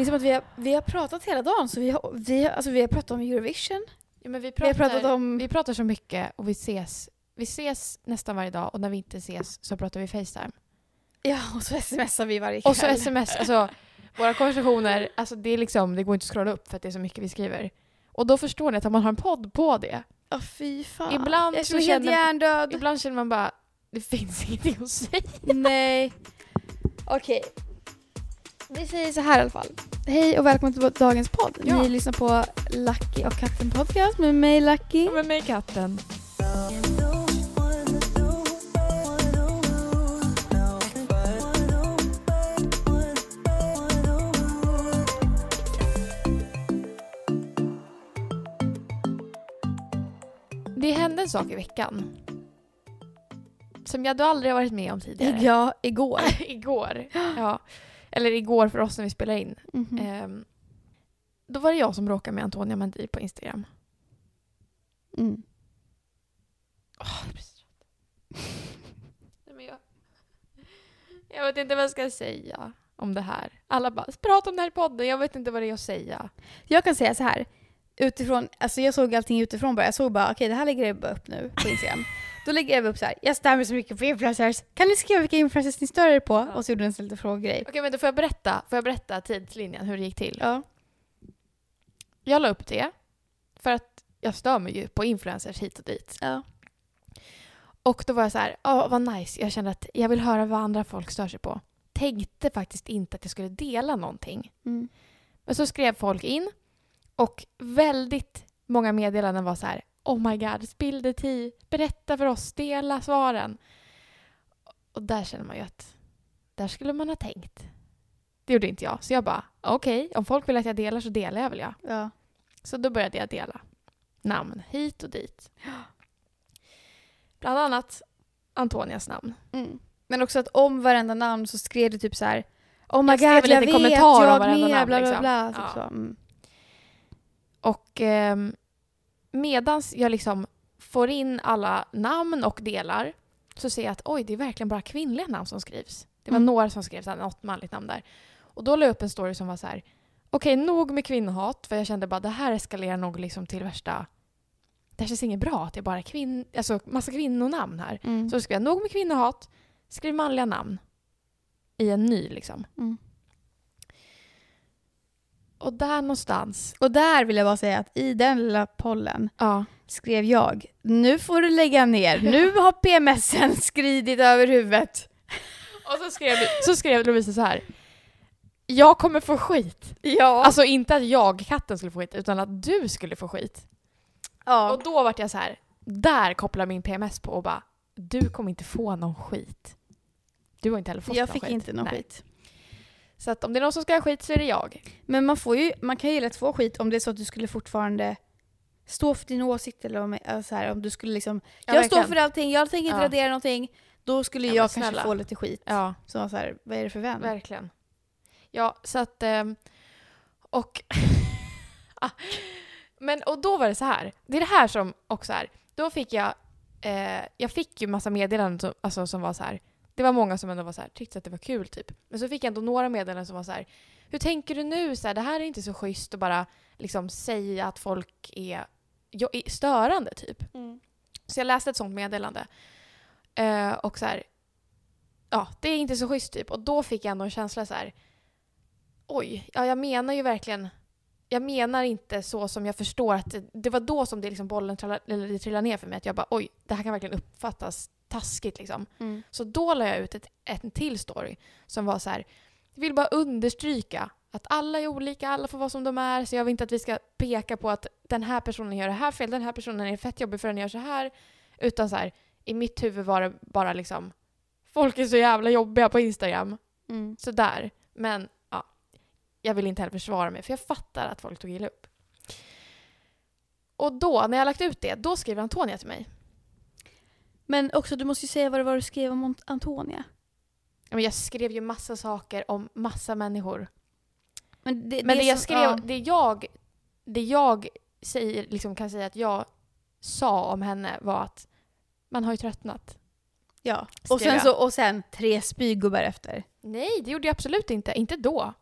Det är som att vi har, vi har pratat hela dagen, så vi har, vi, har, alltså vi har pratat om Eurovision. Ja, men vi, Vi pratar, har pratat om... vi pratar så mycket och vi ses, vi ses nästan varje dag och när vi inte ses så pratar vi Facetime. Ja, och så smsar vi varje kväll. Och så sms, alltså våra konversationer, alltså det är liksom, det går inte att scrolla upp för att det är så mycket vi skriver. Och då förstår ni att man har en podd på det, Ja, fy fan. Ibland jag är så helt känner- hjärndöd. ibland känner man bara, det finns ingenting att säga. Nej. Okej. Vi säger så här i alla fall. Hej och välkommen till dagens podd. Ja. Ni lyssnar på Lucky och katten podcast med mig Lucky. Med mig katten. Det hände en sak i veckan. Som jag då aldrig har varit med om tidigare. Ja, igår. igår. Ja. Eller igår för oss när vi spelar in. Mhm. Ehm, då var det jag som bråkade med Antonia Mandir på Instagram. Mm. Åh, jag blir så trött. Nej, men jag, jag vet inte vad jag ska säga om det här. Alla bara “prata om det här i podden”. Jag vet inte vad det är att säga. Jag kan säga så här. Utifrån, alltså jag såg allting utifrån bara. Jag såg bara, okej det här lägger jag upp nu på Instagram. Då lägger jag upp så här. jag stör mig så mycket på influencers. Kan ni skriva vilka influencers ni stör er på? Och så gjorde en liten frågegrej. Okej, men då får jag berätta, får jag berätta tidslinjen, hur det gick till. Ja. Jag la upp det för att jag stör mig ju på influencers hit och dit. Ja. Och då var jag så här, ja vad nice. Jag kände att jag vill höra vad andra folk stör sig på. Tänkte faktiskt inte att jag skulle dela någonting. Mm. Men så skrev folk in och väldigt många meddelanden var så här Oh my god, spill the tea. Berätta för oss, dela svaren. Och där känner man ju att där skulle man ha tänkt. Det gjorde inte jag. Så jag bara, okej, om folk vill att jag delar så delar jag väl jag. Ja. Så då började jag dela namn hit och dit. Bland annat Antonias namn. Mm. Men också att om varenda namn så skrev du typ så här. Oh my Jag skrev god, jag vet, jag med, namn, bla bla liksom. bla. Typ Ja. så. Mm. Och eh, medans jag liksom får in alla namn och delar så ser jag att oj, det är verkligen bara kvinnliga namn som skrivs. Det var Mm. några som skrev något manligt namn där. Och då la jag upp en story som var så här, okej, nog med kvinnohat, för jag kände bara det här eskalerar nog liksom till värsta... Det här känns inget bra att det är bara kvinn, alltså massa kvinnonamn här. Mm. Så då skrev jag nog med kvinnohat, skriv manliga namn. I en ny liksom. Mm. Och där någonstans, Och där vill jag bara säga att i den lilla pollen ja. skrev jag Nu får du lägga ner, nu har PMSen skridit över huvudet. Och så skrev, så skrev Lovisa så här. Jag kommer få skit. Ja. Alltså inte att jag, katten, skulle få skit, utan att du skulle få skit. ja. Och då vart jag så här. där kopplar min PMS på och bara, du kommer inte få någon skit. Du har inte heller fått jag någon fick skit. inte någon Nej. skit. Så att om det är någon som ska ha skit så är det jag. Men man, får ju, man kan ju lätt få skit om det är så att du skulle fortfarande stå för din åsikt eller om, alltså så här, om du skulle liksom Ja, Jag står för allting, jag tänker inte Ja. radera någonting. Då skulle Ja, jag kanske få lite skit. Ja, Så så här, vad är det för vän? verkligen. Ja, så att... ehm, Och... Ah. Men och då var det så här. Det är det här som också är. Då fick jag... Eh, jag fick ju massa meddelanden som, alltså, som var så här. Det var många som ändå var så här, tyckte att det var kul typ. Men så fick jag ändå några meddelanden som var så här. Hur tänker du nu? Så här, det här är inte så schysst att bara liksom säga att folk är är störande typ. Mm. Så jag läste ett sånt meddelande. Eh, och så här, ja, det är inte så schysst typ. Och då fick jag ändå en känsla så här, oj, ja jag menar ju verkligen, jag menar inte så som jag förstår att det, det var då som det liksom bollen trillade, eller det trillade ner för mig. Att jag bara, oj, det här kan verkligen uppfattas taskigt liksom. Mm. Så då la jag ut ett, en till story som var så här, jag vill bara understryka att alla är olika, alla får vara som de är, så jag vill inte att vi ska peka på att den här personen gör det här fel, den här personen är fett jobbig för den gör så här. Utan så här, i mitt huvud var det bara liksom, folk är så jävla jobbiga på Instagram. Mm. Sådär. Men ja, jag vill inte heller försvara mig för jag fattar att folk tog illa upp. Och då, när jag lagt ut det, då skriver Antonia till mig. Men också, du måste ju säga vad det var du skrev om Ant- Antonia. Men jag skrev ju massa saker om massa människor. Men det, Men det, jag som- skrev, ja. det jag, det jag säger, liksom kan säga att jag sa om henne var att man har ju tröttnat. Ja, skrev och sen, så, och sen tre spygubbar efter. Nej, det gjorde jag absolut inte. Inte då.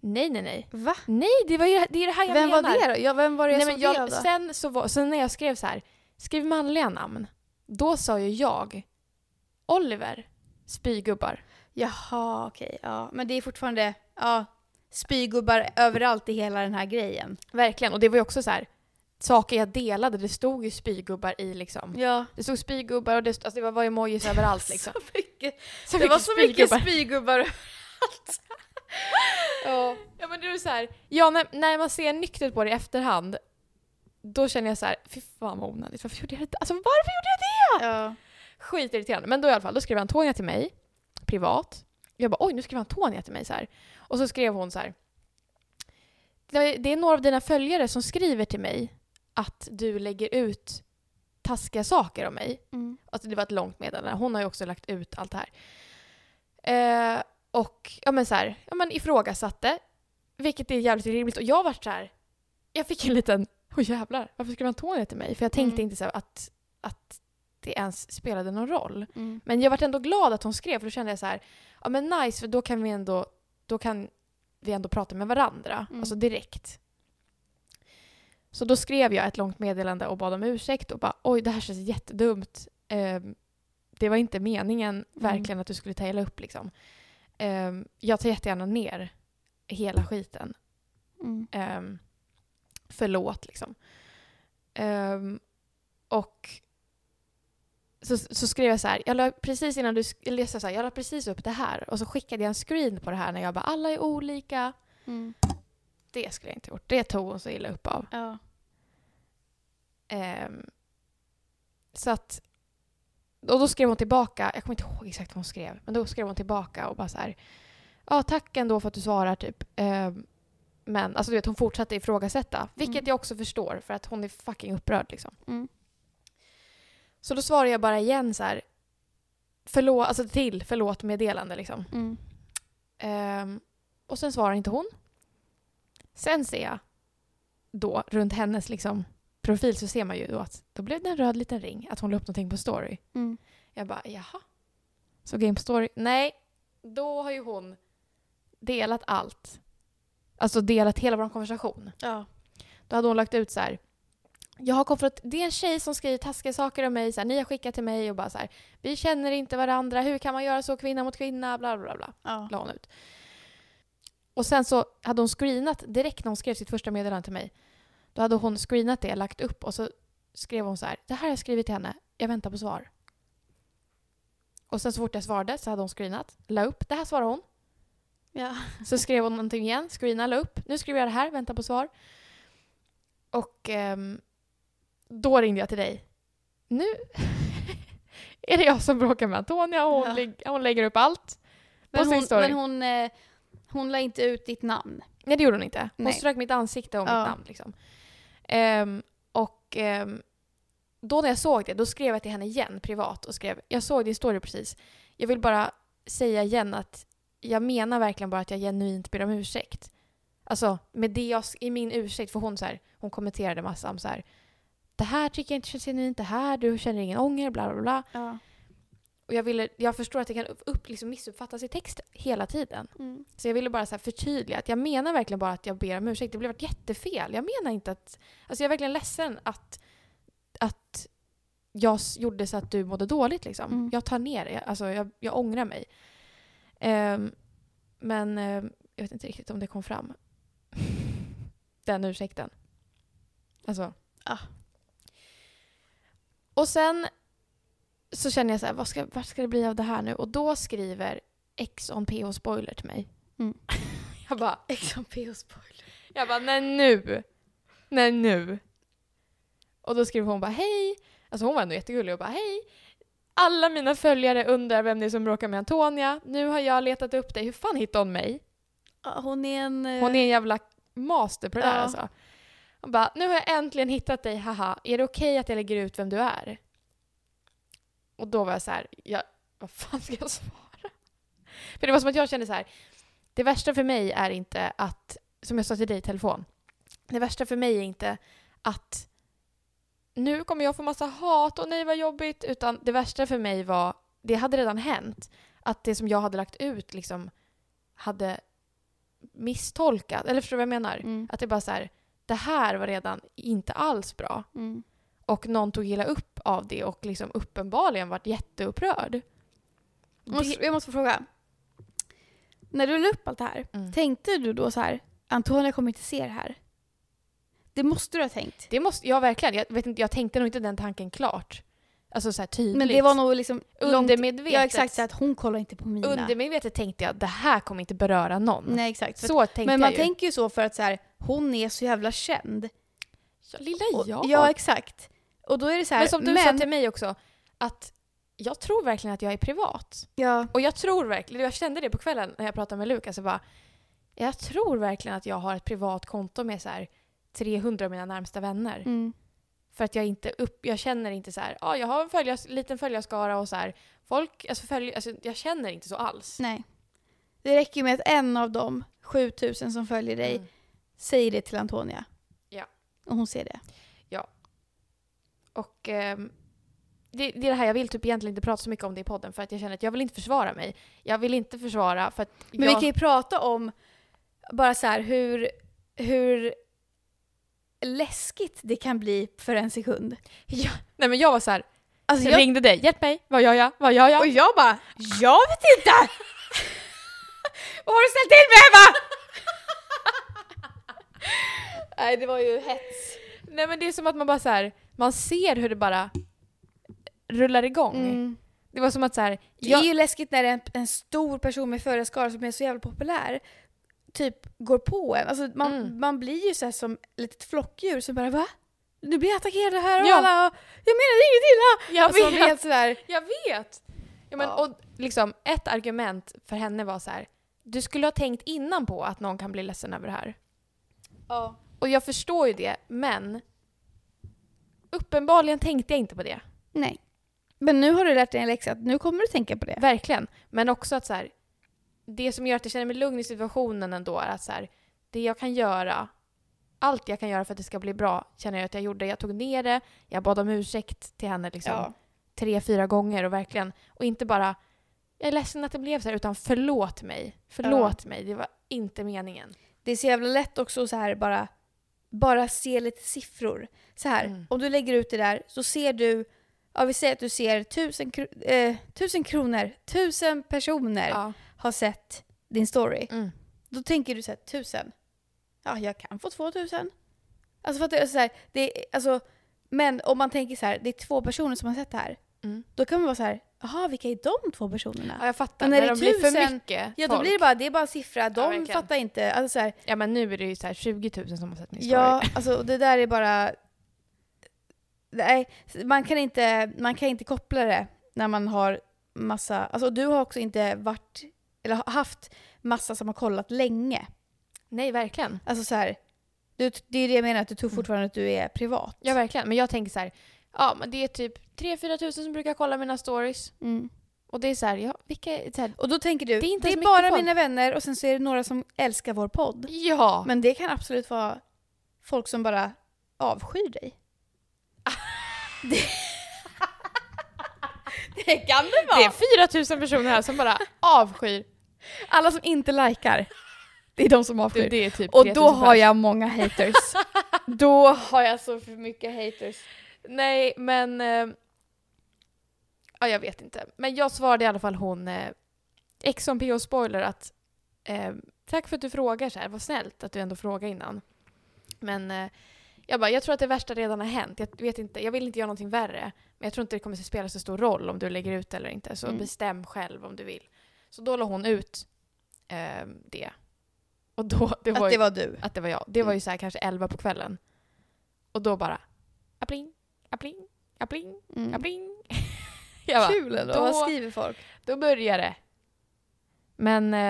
Nej, nej, nej. Va? Nej, det, var ju, det är det här jag Vem menar. var det då? Ja, vem var det jag Nej, men det jag, sen, så var, sen när jag skrev så här, skriv manliga namn, då sa ju jag Oliver spygubbar. Jaha, okej. ja. Men det är fortfarande ja, spygubbar överallt i hela den här grejen. Verkligen, och det var ju också så här saker jag delade, det stod ju spygubbar i liksom. Ja. Det stod spygubbar och det, st- alltså det var, emojis överallt liksom. Så mycket. Så det var mycket så mycket spygubbar. spygubbar överallt. ja. Ja men det är så här, ja när, när man ser nyktert på det i efterhand, då känner jag så här, fy fan vad onödigt, varför gjorde jag det? Alltså varför gjorde jag det? ja. Skitirriterande. Men då i alla fall, då skrev Antonia till mig, privat. Jag bara oj, nu skrev Antonia till mig så här. Och så skrev hon så här. Det är några av dina följare som skriver till mig att du lägger ut taskiga saker om mig. Mm. Alltså det var ett långt meddelande. Hon har ju också lagt ut allt det här. Eh, och ja men så här, ja men ifrågasatte. Vilket är jävligt rimligt. Och jag vart så här, jag fick en liten, oj jävlar, varför skrev Antonia till mig? För jag tänkte Mm. inte så att, att det ens spelade någon roll. Mm. Men jag vart ändå glad att hon skrev för då kände jag så här, ja men nice för då kan vi ändå, då kan vi ändå prata med varandra. Mm. Alltså direkt. Så då skrev jag ett långt meddelande och bad om ursäkt och bara oj det här känns jättedumt. Ehm, det var inte meningen verkligen att du skulle ta illa upp liksom. Ehm, jag tar jättegärna ner hela skiten. Mm. Um, förlåt liksom. Ehm, och så, så skrev jag så här, jag la precis innan du, läste så här, jag la precis upp det här och så skickade jag en screen på det här när jag bara alla är olika. Mm. Det skulle jag inte gjort, det tog hon så illa upp av. Ja. Ehm, så att, och då skrev hon tillbaka, jag kommer inte ihåg exakt vad hon skrev, men då skrev hon tillbaka och bara så här, ja tack ändå för att du svarar typ. Ehm, men alltså du vet hon fortsatte ifrågasätta, vilket Mm. jag också förstår för att hon är fucking upprörd liksom. Mm. Så då svarar jag bara igen så här, förlåt, alltså till förlåt meddelande liksom. Mm. Ehm, och sen svarar inte hon. Sen ser jag då runt hennes liksom profil så ser man ju då att då blev det en röd liten ring, att hon la upp någonting på story. Mm. Jag bara jaha. Så in på story. Nej, då har ju hon delat allt. Alltså delat hela vår konversation. Ja. Då hade hon lagt ut så här. Jag har konfront- det är en tjej som skriver taskiga saker om mig, så här, ni har skickat till mig och bara så här. Vi känner inte varandra, hur kan man göra så kvinna mot kvinna, bla bla bla. Ja. La hon ut. Och sen så hade hon screenat direkt när hon skrev sitt första meddelande till mig. Då hade hon screenat det, lagt upp och så skrev hon så här. Det här har jag skrivit till henne, jag väntar på svar. Och sen så fort jag svarade så hade hon screenat, la upp, det här svarar hon. Ja. Så skrev hon någonting igen, screena, la upp. Nu skriver jag det här, vänta på svar. Och ehm, då ringde jag till dig. Nu är det jag som bråkar med Antonia och hon, Ja. lägg, hon lägger upp allt. Men, På sin hon, story. men hon, eh, hon la inte ut ditt namn. Nej det gjorde hon inte. Hon Nej. strök mitt ansikte och Ja. mitt namn. Liksom. Ehm, och ehm, då när jag såg det, då skrev jag till henne igen privat och skrev jag såg din story precis. Jag vill bara säga igen att jag menar verkligen bara att jag genuint ber om ursäkt. Alltså med det jag, i min ursäkt, för hon så här, hon kommenterade massa om så här. Det här tycker jag inte känns genuint, det här, du känner ingen ånger, bla bla bla. Ja. Och jag, ville, jag förstår att det kan upp, liksom missuppfattas i text hela tiden. Mm. Så jag ville bara så här förtydliga att jag menar verkligen bara att jag ber om ursäkt. Det blev ett jättefel. Jag menar inte att... Alltså jag är verkligen ledsen att, att jag gjorde så att du mådde dåligt liksom. Mm. Jag tar ner det. Alltså jag, jag ångrar mig. Ehm, men ehm, jag vet inte riktigt om det kom fram. Den ursäkten. Alltså. Ah. Och sen så känner jag så här, vad ska, vad ska det bli av det här nu? Och då skriver X on PH Spoiler till mig. Mm. Jag bara, XMP och spoiler. jag bara, nej nu. Nej nu. Och då skrev hon bara, hej. Alltså hon var ändå jättegullig och bara, hej. Alla mina följare undrar vem det är som bråkar med Antonia. Nu har jag letat upp dig. Hur fan hittade hon mig? Hon är en... eh, Hon är en jävla master på det där Ja. alltså. Hon bara, nu har jag äntligen hittat dig, haha. Är det okej att jag lägger ut vem du är? Och då var jag så här, jag, vad fan ska jag svara? För det var som att jag kände så här, det värsta för mig är inte att, som jag sa till dig i telefon, det värsta för mig är inte att nu kommer jag få massa hat och nej vad jobbigt, utan det värsta för mig var, det hade redan hänt, att det som jag hade lagt ut liksom hade misstolkat, eller förstår du vad jag menar? Mm. Att det bara så här, det här var redan inte alls bra. Mm. Och någon tog illa upp av det och liksom uppenbarligen varit jätteupprörd. Jag måste, jag måste få fråga. När du la upp allt det här, Mm. tänkte du då så här, Antonia kommer inte se det här? Det måste du ha tänkt. Det måste, ja verkligen, jag, vet inte, jag tänkte nog inte den tanken klart. Alltså så här tydligt. Men det var nog liksom undermedvetet. Ja exakt, så att hon kollar inte på mina. Undermedvetet tänkte jag det här kommer inte beröra någon. Nej exakt. För att- Så tänkte men man jag ju. tänker ju så för att så här, hon är så jävla känd. Ja, lilla Och, jag. ja exakt. Och då är det så här, men som du men, sa till mig också, att jag tror verkligen att jag är privat. Ja, Och jag tror verkligen, jag kände det på kvällen när jag pratade med Lukas, jag bara, jag tror verkligen att jag har ett privat konto med så här 300 av mina närmsta vänner. mm, För att jag inte upp, jag känner inte så här, ja jag har en följars, liten följarskara och så här, folk, alltså, följ, alltså jag känner inte så alls. nej. Det räcker ju med att en av de 7000 som följer dig Mm. säger det till Antonia. Ja. Och hon ser det. Och ehm, det, det är det här, jag vill typ egentligen inte prata så mycket om det i podden för att jag känner att jag vill inte försvara mig. Jag vill inte försvara för att Men jag... vi kan ju prata om bara så här hur, hur läskigt det kan bli för en sekund. ja, nej men jag var så här, Alltså jag ringde dig, hjälp mig, vad gör jag, vad gör jag? och jag bara, jag vet inte! Vad har du ställt till med Eva? Nej det var ju hets. Nej men det är som att man bara så här, man ser hur det bara rullar igång. Mm. Det var som att så här, Det jag, är ju läskigt när en, en stor person med följarskara som är så jävla populär typ går på en. Alltså man, Mm. man blir ju så här som ett litet flockdjur som bara va? Du blir attackerad här och Ja. alla och, jag menar inget illa! jag Alltså vet. helt sådär, Jag vet! Ja, men, Ja. Och liksom, ett argument för henne var så här. Du skulle ha tänkt innan på att någon kan bli ledsen över det här. ja. Och jag förstår ju det, men uppenbarligen tänkte jag inte på det. Nej. Men nu har du lärt dig en läxa, att nu kommer du tänka på det. Verkligen. Men också att så här, det som gör att jag känner mig lugn i situationen ändå är att så här, det jag kan göra, allt jag kan göra för att det ska bli bra känner jag att jag gjorde. Jag tog ner det, jag bad om ursäkt till henne liksom Ja. tre, fyra gånger och verkligen, och inte bara jag är ledsen att det blev så här, utan förlåt mig. Förlåt mig, det var inte meningen. Det är så jävla lätt också så här bara, bara se lite siffror. Så här, Mm. om du lägger ut det där så ser du, ja vi säger att du ser tusen, eh, tusen kronor, tusen personer Ja. Har sett din story. Mm. Då tänker du så här, tusen. Ja, jag kan få två tusen. Alltså fattar du? Alltså, så här, det är, alltså, men om man tänker så här, det är två personer som har sett det här. Mm. Då kan man vara så här, jaha vilka är de två personerna? Ja, jag fattar. Men när när det de är blir för tusen- mycket Ja då folk. blir det bara, det är bara en siffra, de verkligen. fattar inte. Alltså, så här, Ja, men nu är det ju så här 20 000 som har sett min story. ja, alltså det där är bara... Nej, man kan, inte, man kan inte koppla det när man har massa... Alltså du har också inte varit, eller haft massa som har kollat länge. Nej, verkligen. Alltså så här, du, det är det jag menar, att du tror Mm. fortfarande att du är privat. Ja, verkligen. Men jag tänker så här, ja men det är typ 3-4 tusen som brukar kolla mina stories. Mm. Och det är så här, ja, vilka är så här, Och då tänker du, Det det är är, så mycket bara folk. mina vänner och sen så är det några som älskar vår podd. Ja! Men det kan absolut vara folk som bara avskyr dig. det... det kan det vara! det är 4 000 personer här som bara avskyr. Alla som inte likar, det är de som avskyr. det är typ och 3 000 då har jag många haters. då har jag så för mycket haters. Nej, men... Eh, ja, jag vet inte. Men jag svarade i alla fall hon, eh, Ex on PO Spoiler, att eh, tack för att du frågar så här. Vad snällt att du ändå frågar innan. Men eh, jag bara, jag tror att det värsta redan har hänt. Jag vet inte, jag vill inte göra någonting värre. Men jag tror inte det kommer att spela så stor roll om du lägger ut eller inte. Så Mm. bestäm själv om du vill. Så då la hon ut eh, det. Och då, det var Att ju, det var du. att det var jag. Det var ju så här kanske 11 på kvällen. Och då bara, apling, apling, apling, Mm. apling. Jag bara, Kul ändå. då- Vad skriver folk? Då börjar det. Men, eh,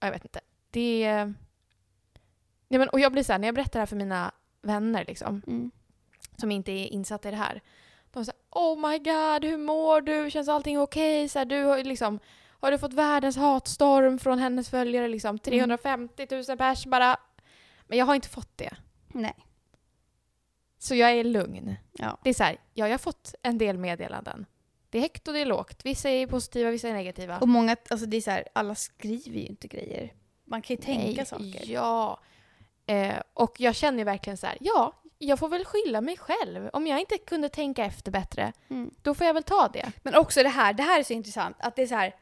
ja, jag vet inte. Det. Ja, men, och jag blir så här, när jag berättar det här för mina vänner liksom, Mm. som inte är insatta i det här. De säger Oh my god, hur mår du? Känns allting okej? Så här, du har ju liksom, har du fått världens hatstorm från hennes följare? Liksom, 350 000 pers bara. Men jag har inte fått det. Nej. Så jag är lugn. Ja. Det är så här, ja, jag har fått en del meddelanden. Det är högt och det är lågt. Vissa är positiva, vissa är negativa. Och många, alltså det är så här, alla skriver ju inte grejer. Man kan ju tänka Nej, saker. Ja. Eh, och jag känner ju verkligen så här, ja, jag får väl skylla mig själv. Om jag inte kunde tänka efter bättre, Mm. då får jag väl ta det. Men också det här, det här är så intressant. Att det är så här,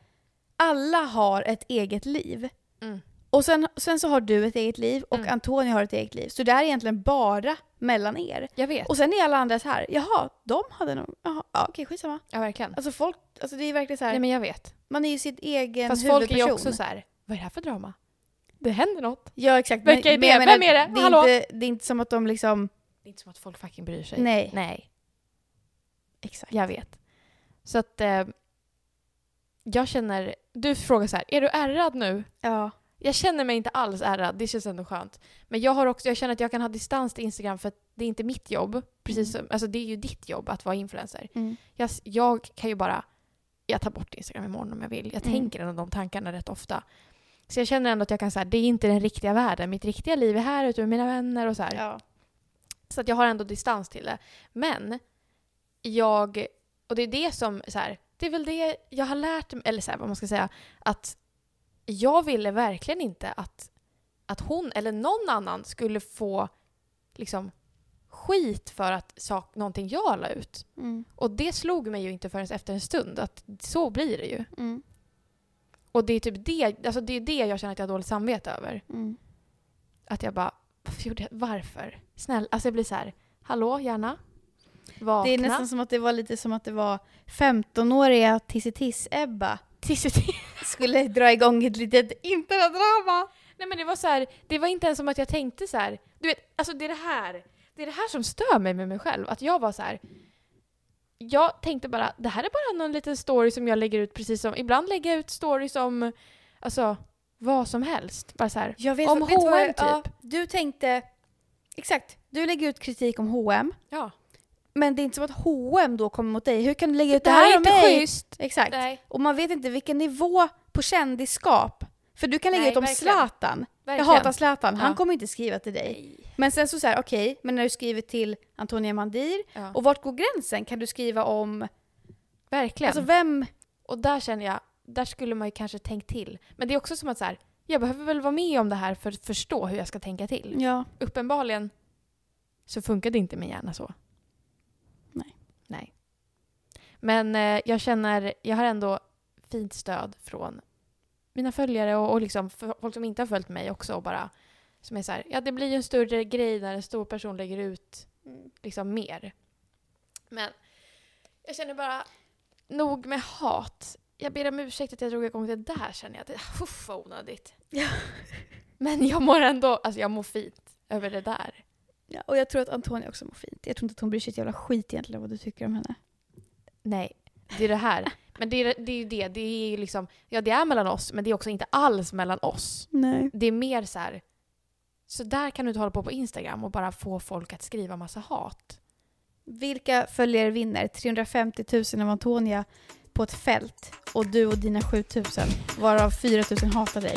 alla har ett eget liv. Mm. Och sen, sen så har du ett eget liv och Mm. Antonija har ett eget liv. Så det är egentligen bara mellan er. Jag vet. Och sen är alla andra så här, jaha, de hade nog, jaha, ja okej skitsamma. ja, verkligen. Alltså folk, alltså det är verkligen så här, Nej, men jag vet. man är ju sin egen Fast folk huvudperson. är ju också så här, vad är det här för drama? Det händer något. Ja exakt. Vilka är det? jag Vem är det? Det är, Hallå? inte, det är inte som att de liksom, Det är inte som att folk fucking bryr sig. nej. Nej, Exakt. jag vet. Så att eh, jag känner, du frågar så här, är du ärrad nu? Ja. Jag känner mig inte alls ärrad, det känns ändå skönt. Men jag, har också, jag känner att jag kan ha distans till Instagram för att det är inte mitt jobb. Precis som, alltså det är ju ditt jobb att vara influencer. Mm. Jag, jag kan ju bara, jag tar bort Instagram imorgon om jag vill. Jag Mm. tänker ändå de tankarna rätt ofta. Så jag känner ändå att jag kan säga, det är inte den riktiga världen. Mitt riktiga liv är här ute med mina vänner och så. Ja. Så att jag har ändå distans till det. Men jag, och det är det som, så här, det är väl det jag har lärt mig, eller så här, vad man ska säga, att jag ville verkligen inte att, att hon eller någon annan skulle få liksom skit för att sak, någonting jag la ut. Mm. Och det slog mig ju inte förrän efter en stund, att så blir det ju. Mm. Och det är typ det, alltså det, är det jag känner att jag har dåligt samvete över. Mm. Att jag bara, varför gjorde jag, varför? Snälla, alltså jag blir så här, hallå gärna? Vakna. Det är nästan som att det var lite som att det var 15-åriga Tissetiss-Ebba Tiss- skulle dra igång ett litet internetdrama. Nej men det var så här, det var inte ens som att jag tänkte så här. Du vet, alltså det är det här, det är det här som stör mig med mig själv. Att jag var så här. Jag tänkte bara, det här är bara någon liten story som jag lägger ut precis som, ibland lägger jag ut stories om, alltså vad som helst. Bara så här. Jag vet, Om vet H&M jag- ja, typ. du tänkte, exakt, du lägger ut kritik om H&M Ja. Men det är inte som att H&M då kommer mot dig. Hur kan du lägga ut Det det här här är om inte mig? schysst. Exakt. Nej, Och man vet inte vilken nivå på kändisskap. För du kan lägga Nej, ut om verkligen. Zlatan. Jag verkligen. hatar Zlatan, han Ja. kommer inte skriva till dig. Nej. Men sen så säger okej, men när du skriver till Antonia Mandir, Ja. och vart går gränsen? Kan du skriva om, Verkligen. alltså vem, Och där känner jag, där skulle man ju kanske tänkt till. Men det är också som att så här, jag behöver väl vara med om det här för att förstå hur jag ska tänka till. ja. Uppenbarligen så funkade inte min hjärna så. Men eh, jag känner, jag har ändå fint stöd från mina följare och, och liksom folk som inte har följt mig också och bara som är så här, ja det blir ju en större grej när en stor person lägger ut liksom mer. Men jag känner bara, nog med hat. Jag ber om ursäkt att jag drog igång det där känner jag. Det, uff vad onödigt. Ja. Men jag mår ändå, alltså jag mår fint över det där. ja. Och jag tror att Antonia också mår fint. Jag tror inte att hon bryr sig ett jävla skit egentligen vad du tycker om henne. Nej, det är det här. Men det är, det är ju det, det är ju liksom, ja det är mellan oss, men det är också inte alls mellan oss. Nej. Det är mer så här, så där kan du inte hålla på på Instagram och bara få folk att skriva massa hat. Vilka följare vinner? 350 000 av Antonia på ett fält och du och dina 7000 varav 4000 hatar dig.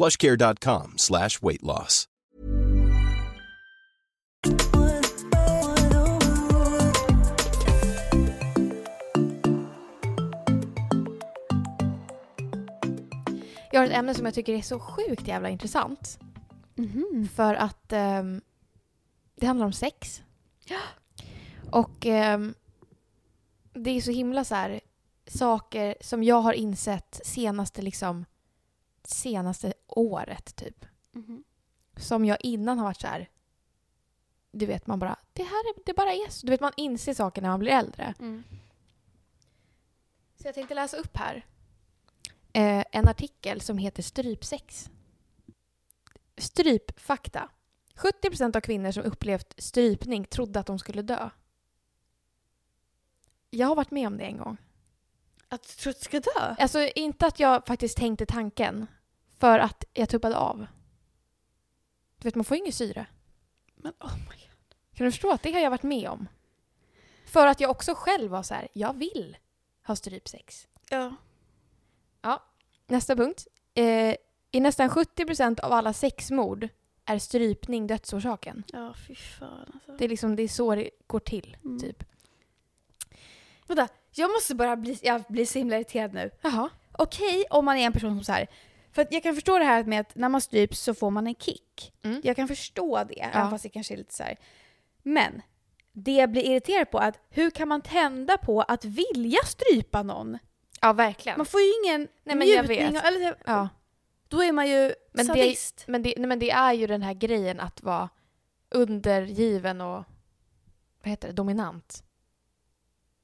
plushcare.com slash weight loss. Jag har ett ämne som jag tycker är så sjukt jävla intressant. Mhm. För att ehm, det handlar om sex. Och ehm, det är så himla så här saker som jag har insett senaste liksom senaste året typ. Mhm. Som jag innan har varit så här. Du vet man bara, det här är, det bara är så. Du vet man inser saker när man blir äldre. Mm. Så jag tänkte läsa upp här eh, en artikel som heter Strypsex. Strypfakta. 70% av kvinnor som upplevt strypning trodde att de skulle dö. Jag har varit med om det en gång. Att du tror att du ska dö? Alltså inte att jag faktiskt tänkte tanken, för att jag tuppade av. Du vet, man får ju ingen syre. Men oh my god. Kan du förstå att det har jag varit med om? För att jag också själv var så här, jag vill ha strypsex. Ja. Nästa punkt. Eh, I nästan 70% av alla sexmord är strypning dödsorsaken. Ja, fy fan alltså. Det är liksom det är så det går till, Mm. typ. Vänta, jag måste bara bli, jag blir så himla irriterad nu. Jaha. Okej om man är en person som så här. För att jag kan förstå det här med att när man stryps så får man en kick. Mm. Jag kan förstå det, även fast det kanske är lite så här. Men det jag blir irriterad på är att hur kan man tända på att vilja strypa någon? Ja, verkligen. Man får ju ingen Nej, men jag njutning. vet. Eller, Ja. Då är man ju Men det, sadist. men, det, nej, men det är ju den här grejen att vara undergiven och vad heter det, dominant.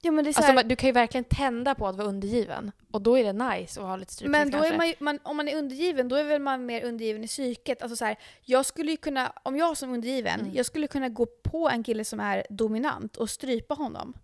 Ja, men det är så Alltså, här, man- du kan ju verkligen tända på att vara undergiven. Och då är det nice att ha lite strypning men då kanske. är man, ju, man om man är undergiven, då är väl man mer undergiven i psyket. Alltså så här, jag skulle ju kunna, om jag som undergiven, Mm. jag skulle kunna gå på en kille som är dominant och strypa honom.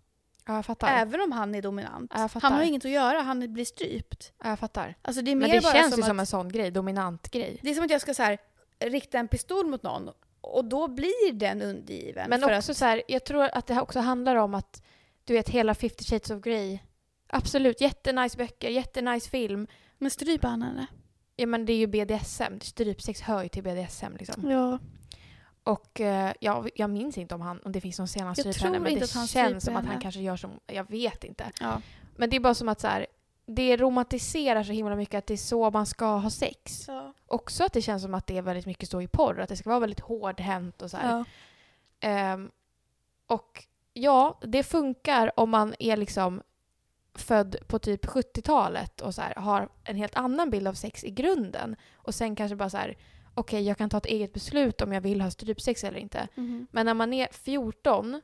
Ja. Även om han är dominant. Ja. Han har inget att göra, han blir strypt. Ja, jag fattar. Alltså det Men det känns som ju som en sån grej, dominant grej. Det är som att jag ska så här, rikta en pistol mot någon och då blir den undergiven. Men också att, så här, jag tror att det också handlar om att du vet hela 50 shades of Grey. Absolut, jättenice böcker, jättenice film. men strypa han henne? Ja men det är ju BDSM, strypsex hör ju till BDSM liksom. Ja. Och eh, ja, jag minns inte om, han, om det finns någon scen han Jag stryper henne men det känns stryper som att han kanske gör som, jag vet inte. ja. Men det är bara som att så här, det romantiserar så himla mycket att det är så man ska ha sex. ja. Också att det känns som att det är väldigt mycket så i porr, att det ska vara väldigt hårdhänt och så här. ja. Ehm, och ja, det funkar om man är liksom född på typ 70-talet och så här, har en helt annan bild av sex i grunden. Och sen kanske bara så här, okej jag kan ta ett eget beslut om jag vill ha strypsex eller inte. Mhm. Men när man är 14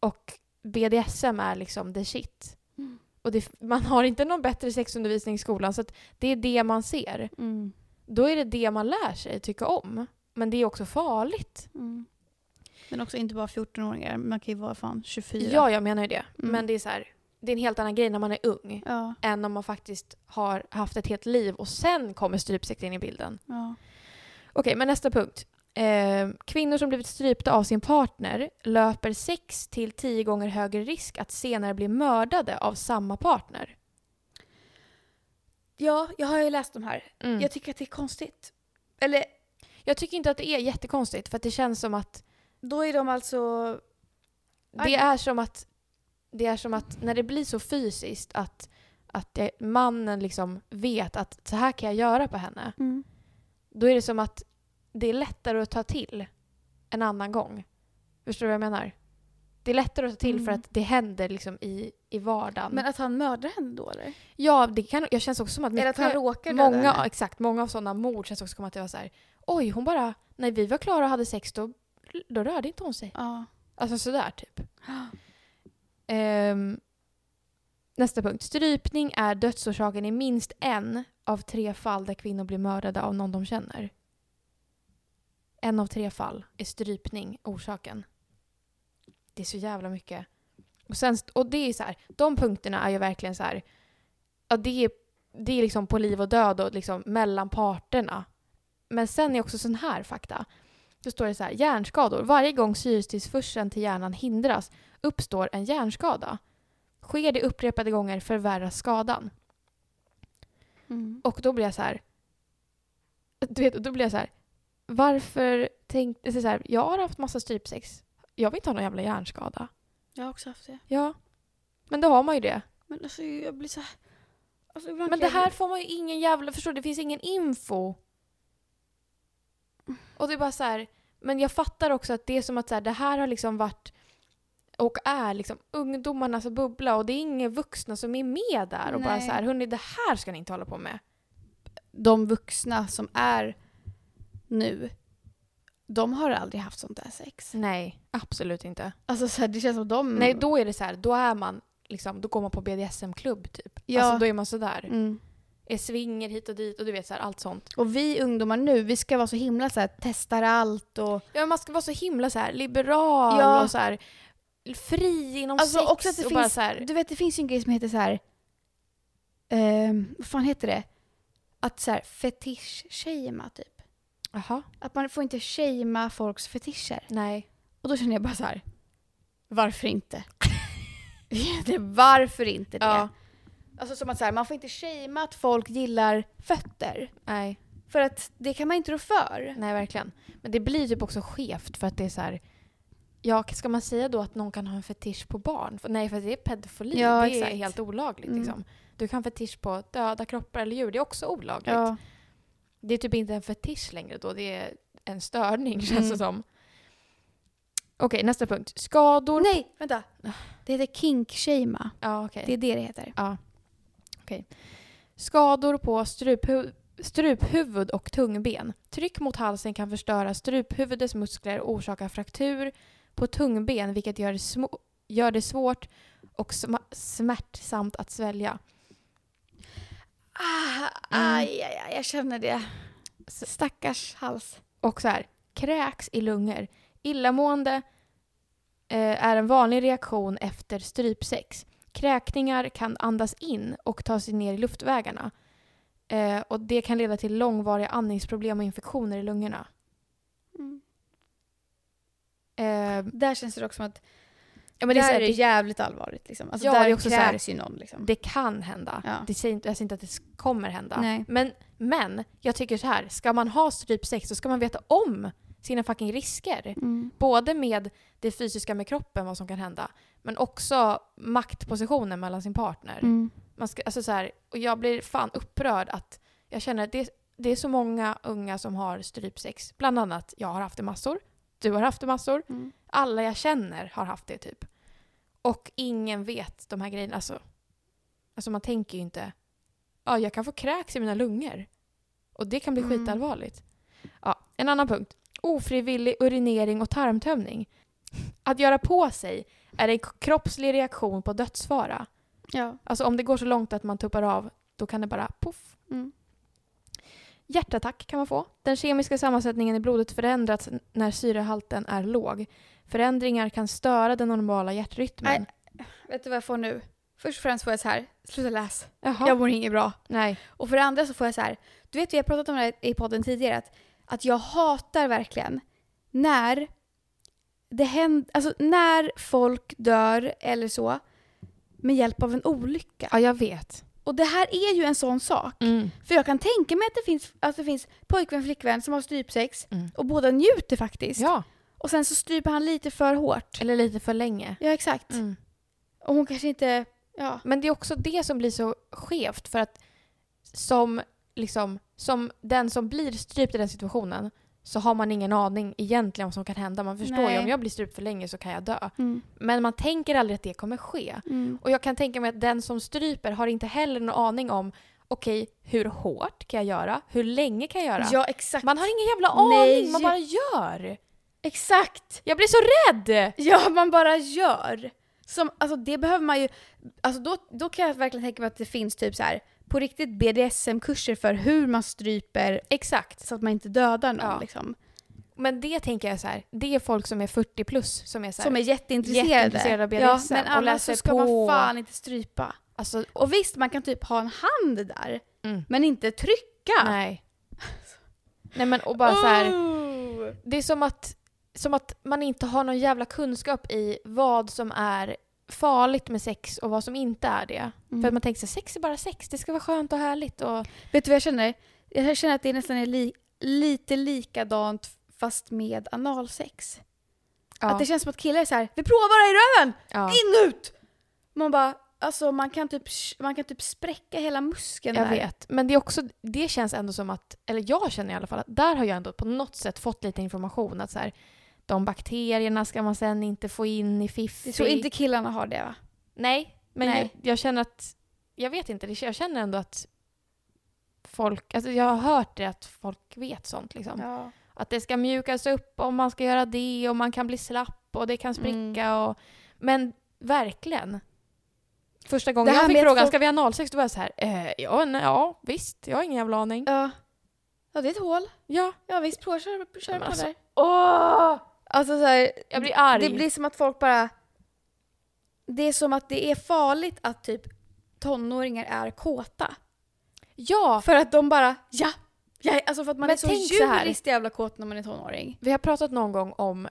och BDSM är liksom the shit. Mm. Och det, man har inte någon bättre sexundervisning i skolan så det är det man ser. Mm. Då är det det man lär sig tycka om. Men det är också farligt. Men också inte bara 14-åringar, man kan ju vara fan 24. Ja, jag menar ju det. Mm. Men det är så här, det är en helt annan grej när man är ung. Ja. Än om man faktiskt har haft ett helt liv och sen kommer strypsex in i bilden. ja. Okej, men nästa punkt. Eh, kvinnor som blivit strypta av sin partner löper 6 till 10 gånger högre risk att senare bli mördade av samma partner. ja, jag har ju läst de här. Mm. Jag tycker att det är konstigt. Eller Jag tycker inte att det är jättekonstigt för att det känns som att då är de alltså... det är som att det är som att när det blir så fysiskt att, att det, mannen liksom vet att så här kan jag göra på henne. Mm. Då är det som att det är lättare att ta till en annan gång. Förstår du vad jag menar? Det är lättare att ta till för Mm. att det händer liksom i, i vardagen. Men att han mördar henne då eller? ja, det kan, jag känns också som att Eller att han råkar döda många, henne? exakt, många av sådana mord känns också som att det var så här. Oj, hon bara, när vi var klara och hade sex då, då rörde inte hon sig. Ja. Alltså sådär typ. Ehm, nästa punkt. Strypning är dödsorsaken i minst en av tre fall där kvinnor blir mördade av någon de känner. En av tre fall är strypning orsaken. Det är så jävla mycket. Och, sen, och det är så här, de punkterna är ju verkligen så här, ja det är, det är liksom på liv och död och liksom mellan parterna. Men sen är också sån här fakta. Då står det så här, hjärnskador. Varje gång syrestillförseln till hjärnan hindras uppstår en hjärnskada. Sker det upprepade gånger förvärras skadan. Mm. Och då blir jag så här. Du vet, då blir jag så här. Varför tänkte så här, jag har haft massa strypsex. Jag vill inte ha någon jävla hjärnskada. Jag har också haft det. Ja. Men då har man ju det. Men alltså jag blir så här... Alltså, Men det här får man ju ingen jävla, förstår du? Det finns ingen info. Och det är bara så här, men jag fattar också att det är som att så här, det här har liksom varit och är liksom ungdomarnas bubbla och det är inga vuxna som är med där och bara Nej. så här, hörni det här ska ni inte hålla på med. De vuxna som är nu, de har aldrig haft sånt där sex. Nej, absolut inte. Alltså så här, det känns som de... Nej, då är det så här, då är man liksom, då går man på BDSM-klubb typ. Ja. Alltså då är man sådär. Mm. Är swinger hit och dit och du vet så här, allt sånt. Och vi ungdomar nu, vi ska vara så himla så här, testar allt och... Ja, man ska vara så himla så här liberal Ja. och så här fri inom Alltså sex också att det och bara finns, så här, du vet det finns ju en grej som heter så här. ehm, vad fan heter det? Att så här fetisch-shamea typ. Jaha, Att man får inte shamea folks fetischer. nej. Och då känner jag bara så här. Varför inte? det är varför inte det? Ja, Alltså som att så här, man får inte shamea att folk gillar fötter. nej. För att det kan man inte rå för. Nej, verkligen. Men det blir typ också skevt för att det är så här... Ja, ska man säga då att någon kan ha en fetisch på barn? Nej, för det är pedofili. Ja, det exakt. är helt olagligt. Mm. Liksom. Du kan ha fetisch på döda kroppar eller djur. Det är också olagligt. Ja. Det är typ inte en fetisch längre då. Det är en störning känns Mm. det som. Okej, nästa punkt. Skador. Nej, vänta. Det heter kink-shamea. Ja, okej. Det är det det heter. Ja. Okej. Skador på struphu- struphuvud och tungben. Tryck mot halsen kan förstöra struphuvudets muskler och orsaka fraktur på tungben vilket gör det, sm- gör det svårt och sma- smärtsamt att svälja. Ah, aj, aj, aj, jag känner det. Stackars hals. Och så här, kräks i lungor. Illamående eh, är en vanlig reaktion efter strypsex. Kräkningar kan andas in och ta sig ner i luftvägarna. Eh, och det kan leda till långvariga andningsproblem och infektioner i lungorna. Mm. Eh, Där känns det också som att ja, men det där är det, jävligt allvarligt. Liksom. Alltså Ja, där det är också så här- kräks ju någon. Liksom. det kan hända. Ja. Det säger inte, jag säger inte att det kommer hända. Nej. Men, men jag tycker så här, ska man ha strypsex så ska man veta om sina fucking risker. Mm. Både med det fysiska med kroppen, vad som kan hända, men också maktpositionen mellan sin partner. Mm. Man ska, alltså så här, och jag blir fan upprörd att jag känner att det, det är så många unga som har strypsex. Bland annat, jag har haft det massor. Du har haft det massor. Mm. Alla jag känner har haft det typ. Och ingen vet de här grejerna. Alltså, alltså man tänker ju inte, ja jag kan få kräks i mina lungor. Och det kan bli Mm. skitallvarligt. Ja, en annan punkt. Ofrivillig urinering och tarmtömning. Att göra på sig är en kroppslig reaktion på dödsfara. Ja. Alltså om det går så långt att man tuppar av, då kan det bara poff. Mm. Hjärtattack kan man få. Den kemiska sammansättningen i blodet förändras när syrehalten är låg. Förändringar kan störa den normala hjärtrytmen. Nej. Vet du vad jag får nu? Först och främst får jag så här, sluta läs. Jaha. Jag mår inget bra. Nej. Och för det andra så får jag så här, du vet vi har pratat om det här i podden tidigare, att, att jag hatar verkligen när det händer, alltså när folk dör eller så med hjälp av en olycka. Ja, jag vet. Och det här är ju en sån sak. Mm. För jag kan tänka mig att det finns, att det finns pojkvän och flickvän som har strypsex Mm. och båda njuter faktiskt. Ja, Och sen så stryper han lite för hårt. eller lite för länge. Ja exakt. Mm. Och hon kanske inte, ja. Men det är också det som blir så skevt för att som, liksom, som den som blir strypt i den situationen så har man ingen aning egentligen vad som kan hända. Man förstår ju Nej. om jag blir strypt för länge så kan jag dö. Mm. Men man tänker aldrig att det kommer ske. Mm. Och jag kan tänka mig att den som stryper har inte heller någon aning om okej, hur hårt kan jag göra? Hur länge kan jag göra? Ja exakt. Man har ingen jävla aning, Nej. man bara gör. Exakt. Jag blir så rädd! Ja, man bara gör. Som, alltså det behöver man ju, alltså då, då kan jag verkligen tänka mig att det finns typ så här på riktigt BDSM-kurser för hur man stryper Exakt. så att man inte dödar någon Ja. liksom. men det tänker jag så här, det är folk som är 40 plus som är så här, Som är jätteintresserade. jätteintresserade av ja, BDSM men och annars läser så ska på. man fan inte strypa. alltså, Och visst, man kan typ ha en hand där, Mm. men inte trycka. nej. Nej men och bara så här, Oh. det är som att, som att man inte har någon jävla kunskap i vad som är farligt med sex och vad som inte är det. Mm. För att man tänker här, sex är bara sex, det ska vara skönt och härligt och Vet du vad jag känner? Jag känner att det nästan är li- lite likadant fast med analsex. ja. Att det känns som att killar är så här: vi provar i röven! ja. In ut! Man bara, alltså man kan typ, man kan typ spräcka hela muskeln Jag där. vet. Men det, är också, det känns ändå som att, eller jag känner i alla fall att där har jag ändå på något sätt fått lite information att så här, de bakterierna ska man sen inte få in i fiffi. Tror inte killarna har det va? Nej, men Nej. Jag, jag känner att, jag vet inte, det- jag känner ändå att folk, alltså jag har hört det att folk vet sånt liksom. Ja. Att det ska mjukas upp om man ska göra det och man kan bli slapp och det kan spricka och, men verkligen. Första gången jag fick att frågan, folk- ska vi ha analsex? Då var jag så här, eh, ja, nej, ja, visst, jag har ingen jävla aning. Ja. Ja, det är ett hål. Ja. Ja visst, prova kör, kör Men på alltså, där. Åh! Alltså så här, Jag blir arg. det blir som att folk bara... Det är som att det är farligt att typ tonåringar är kåta. Ja, För att de bara, ja! ja alltså för att man Men är så djuriskt jävla kåt när man är tonåring. vi har pratat någon gång om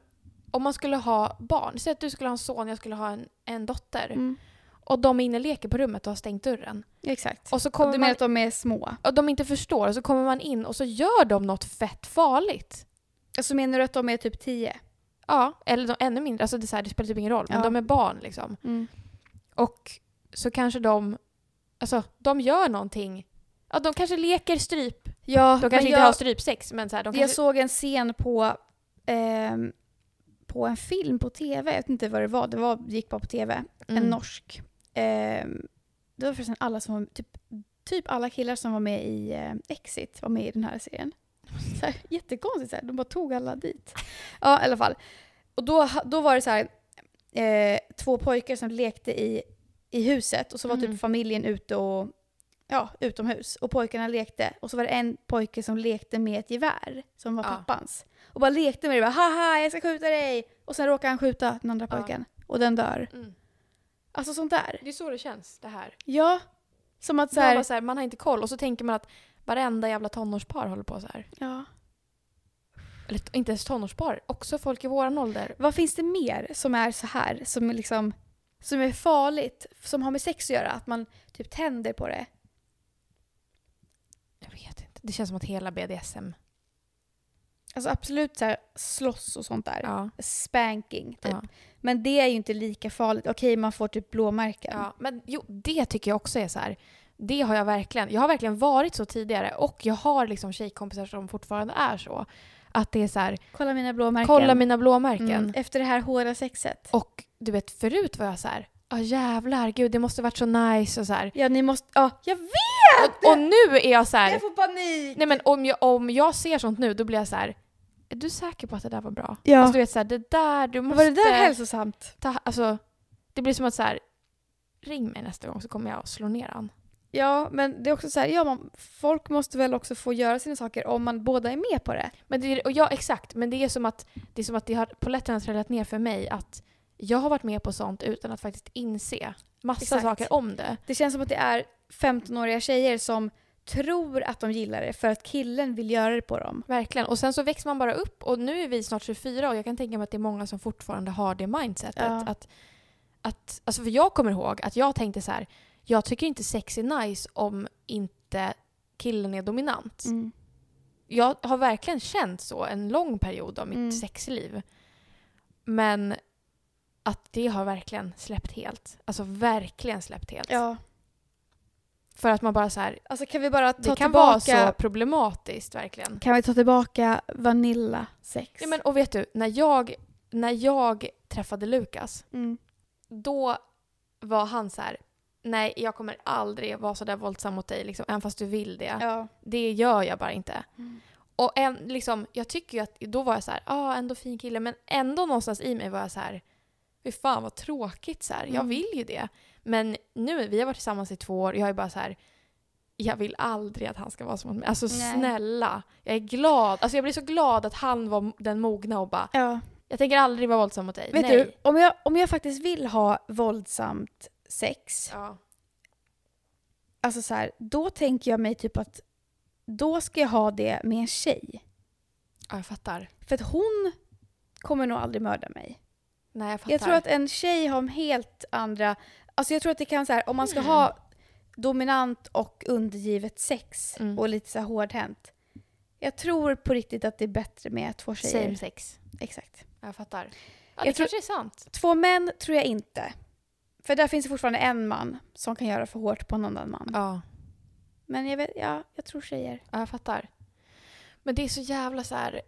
om man skulle ha barn. Säg att du skulle ha en son, jag skulle ha en, en dotter. Mm. Och de är inne och leker på rummet och har stängt dörren. Exakt. Och så Och kommer du menar man, att de är små? och de inte förstår och så kommer man in och så gör de något fett farligt. Alltså menar du att de är typ 10? Ja, eller de, ännu mindre. Alltså det, här, det spelar typ ingen roll. Men Ja. de är barn liksom. Mm. Och så kanske de, alltså de gör någonting. Ja, de kanske leker stryp. Ja, De kanske inte jag, har strypsex men så här, de Jag kanske... såg en scen på, ehm, på en film på tv, jag vet inte vad det var, det var, gick bara på tv. Mm. En norsk. Ehm, det var förresten alla som var, typ, typ alla killar som var med i eh, Exit var med i den här serien. Så här, jättekonstigt, så här. de bara tog alla dit. Ja, i alla fall. Och då, då var det så här, eh, två pojkar som lekte i, i huset och så var Mm. typ familjen ute och ja, utomhus. Och pojkarna lekte. Och så var det en pojke som lekte med ett gevär som var Ja. pappans. Och bara lekte med det. Bara, Haha, jag ska skjuta dig! Och sen råkar han skjuta den andra Ja. pojken. Och den dör. Mm. Alltså sånt där. Det är så det känns, det här. Ja. Som att så Så här, bara så här, man har inte koll och så tänker man att varenda jävla tonårspar håller på så här. ja. Eller inte ens tonårspar, också folk i våran ålder. Vad finns det mer som är så här? Som är liksom som är farligt? Som har med sex att göra? Att man typ tänder på det? Jag vet inte. Det känns som att hela BDSM... Alltså absolut så här slåss och sånt där. Ja. Spanking typ. Ja. Men det är ju inte lika farligt. Okej, man får typ blåmärken. ja. Men jo, det tycker jag också är så här. Det har jag verkligen. Jag har verkligen varit så tidigare och jag har liksom tjejkompisar som fortfarande är så. Att det är så här, Kolla mina blåmärken. kolla mina blåmärken. Mm, efter det här hårda sexet. Och du vet, förut var jag så här, ja jävlar, gud det måste varit så nice och så här. Ja, ni måste... Ja, jag vet! Och, och nu är jag så här, Jag får panik! nej men om jag, om jag ser sånt nu då blir jag så här, är du säker på att det där var bra? Ja. Alltså du vet så här, det där, du måste... Var det där hälsosamt? ta, alltså, det blir som att så här, ring mig nästa gång så kommer jag att slå ner han. Ja, men det är också så här, ja, man, folk måste väl också få göra sina saker om man båda är med på det. Men det, är- och ja, exakt. Men det är som att det, är som att det har polletterna trillat ner för mig att jag har varit med på sånt utan att faktiskt inse massa Exakt. saker om det. Det känns som att det är 15-åriga tjejer som tror att de gillar det för att killen vill göra det på dem. Verkligen. Och sen så växer man bara upp och nu är vi snart 24 och jag kan tänka mig att det är många som fortfarande har det mindsetet. Ja. Att, att, alltså för jag kommer ihåg att jag tänkte så här, jag tycker inte sex är nice om inte killen är dominant. Mm. Jag har verkligen känt så en lång period av mitt Mm. sexliv. Men att det har verkligen släppt helt. Alltså verkligen släppt helt. Ja. För att man bara så här, Alltså kan vi bara ta det kan tillbaka... vara så problematiskt verkligen. Kan vi ta tillbaka vanilla sex? Ja, men, och vet du, när jag, när jag träffade Lukas, mm. då var han så här. Nej, jag kommer aldrig vara så där våldsam mot dig, liksom, även fast du vill det. Ja. Det gör jag bara inte. Mm. Och en, liksom, jag tycker ju att då var jag så här, ja ah, ändå fin kille, men ändå någonstans i mig var jag så här, fy fan vad tråkigt så här. Jag Mm. vill ju det. Men nu, vi har varit tillsammans i två år, jag är bara så här, jag vill aldrig att han ska vara som mig. Alltså Nej. snälla. Jag är glad. Alltså jag blir så glad att han var den mogna och bara Ja. Jag tänker aldrig vara våldsam mot dig. Vet Nej. du, om jag, om jag faktiskt vill ha våldsamt sex, Ja. alltså så här, då tänker jag mig typ att då ska jag ha det med en tjej. ja, jag fattar. För att hon kommer nog aldrig mörda mig. Nej, jag fattar. Jag tror att en tjej har helt andra... Alltså jag tror att det kan så här, om man ska Mm. ha dominant och undergivet sex Mm. och lite så här hårdhänt. Jag tror på riktigt att det är bättre med två tjejer. Same sex. Exakt. Jag fattar. Ja, det Jag tror- kanske är sant. Två män tror jag inte. För där finns det fortfarande en man som kan göra för hårt på en annan man. Ja. Men jag vet, ja, jag tror tjejer. Ja, jag fattar. Men det är så jävla så här...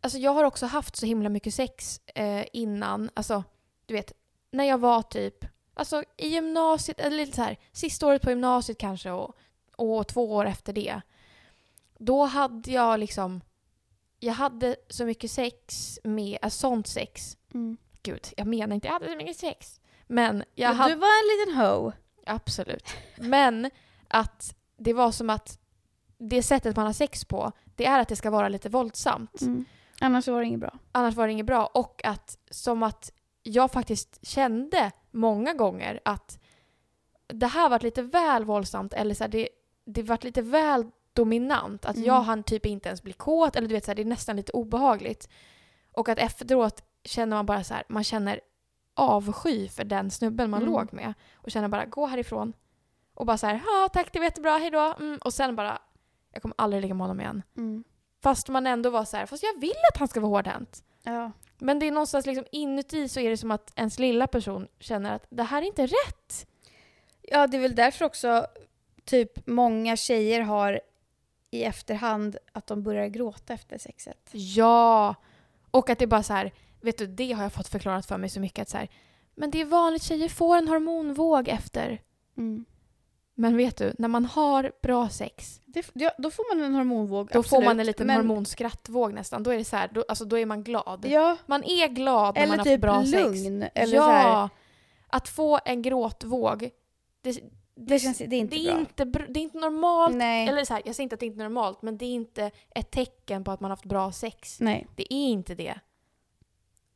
Alltså jag har också haft så himla mycket sex eh, innan. Alltså, du vet, när jag var typ... Alltså i gymnasiet, eller lite så här, sista året på gymnasiet kanske och, och två år efter det. Då hade jag liksom... Jag hade så mycket sex med, alltså sånt sex. Gud, jag menar inte jag hade så mycket sex. Men jag hade... Du var en liten hoe. Absolut. Men att det var som att det sättet man har sex på, det är att det ska vara lite våldsamt. Annars var det inget bra. Annars var det inget bra. Och att som att jag faktiskt kände många gånger att det här var lite väl våldsamt eller så här, det, det var lite väl dominant. Att Mm. jag hann typ inte ens bli kåt eller du vet så här, det är nästan lite obehagligt. Och att efteråt känner man bara så här, man känner avsky för den snubben man Mm. låg med. Och känner bara gå härifrån. Och bara så här, ja tack det var jättebra, hejdå. Mm. Och sen bara, jag kommer aldrig ligga med honom igen. Fast man ändå var så här, fast jag vill att han ska vara hårdhänt. Ja. Men det är någonstans liksom inuti så är det som att ens lilla person känner att det här är inte rätt. ja, det är väl därför också typ många tjejer har i efterhand att de börjar gråta efter sexet. Ja! Och att det är bara så här, vet du, det har jag fått förklarat för mig så mycket att så här, men det är vanligt, tjejer får en hormonvåg efter. Men vet du, när man har bra sex, Det, ja, då får man en hormonvåg. då får man absolut. en liten Men- hormonskratttvåg nästan. Då är det så här, då, alltså då är man glad. Ja, Man är glad när eller man har typ haft bra sex. lugn. Eller ja! så här, Att få en gråtvåg, det, det, känns, det är inte det är bra. inte, det är inte normalt. Nej. Eller så här, jag säger inte att det inte är normalt, men det är inte ett tecken på att man har haft bra sex. Nej. Det är inte det.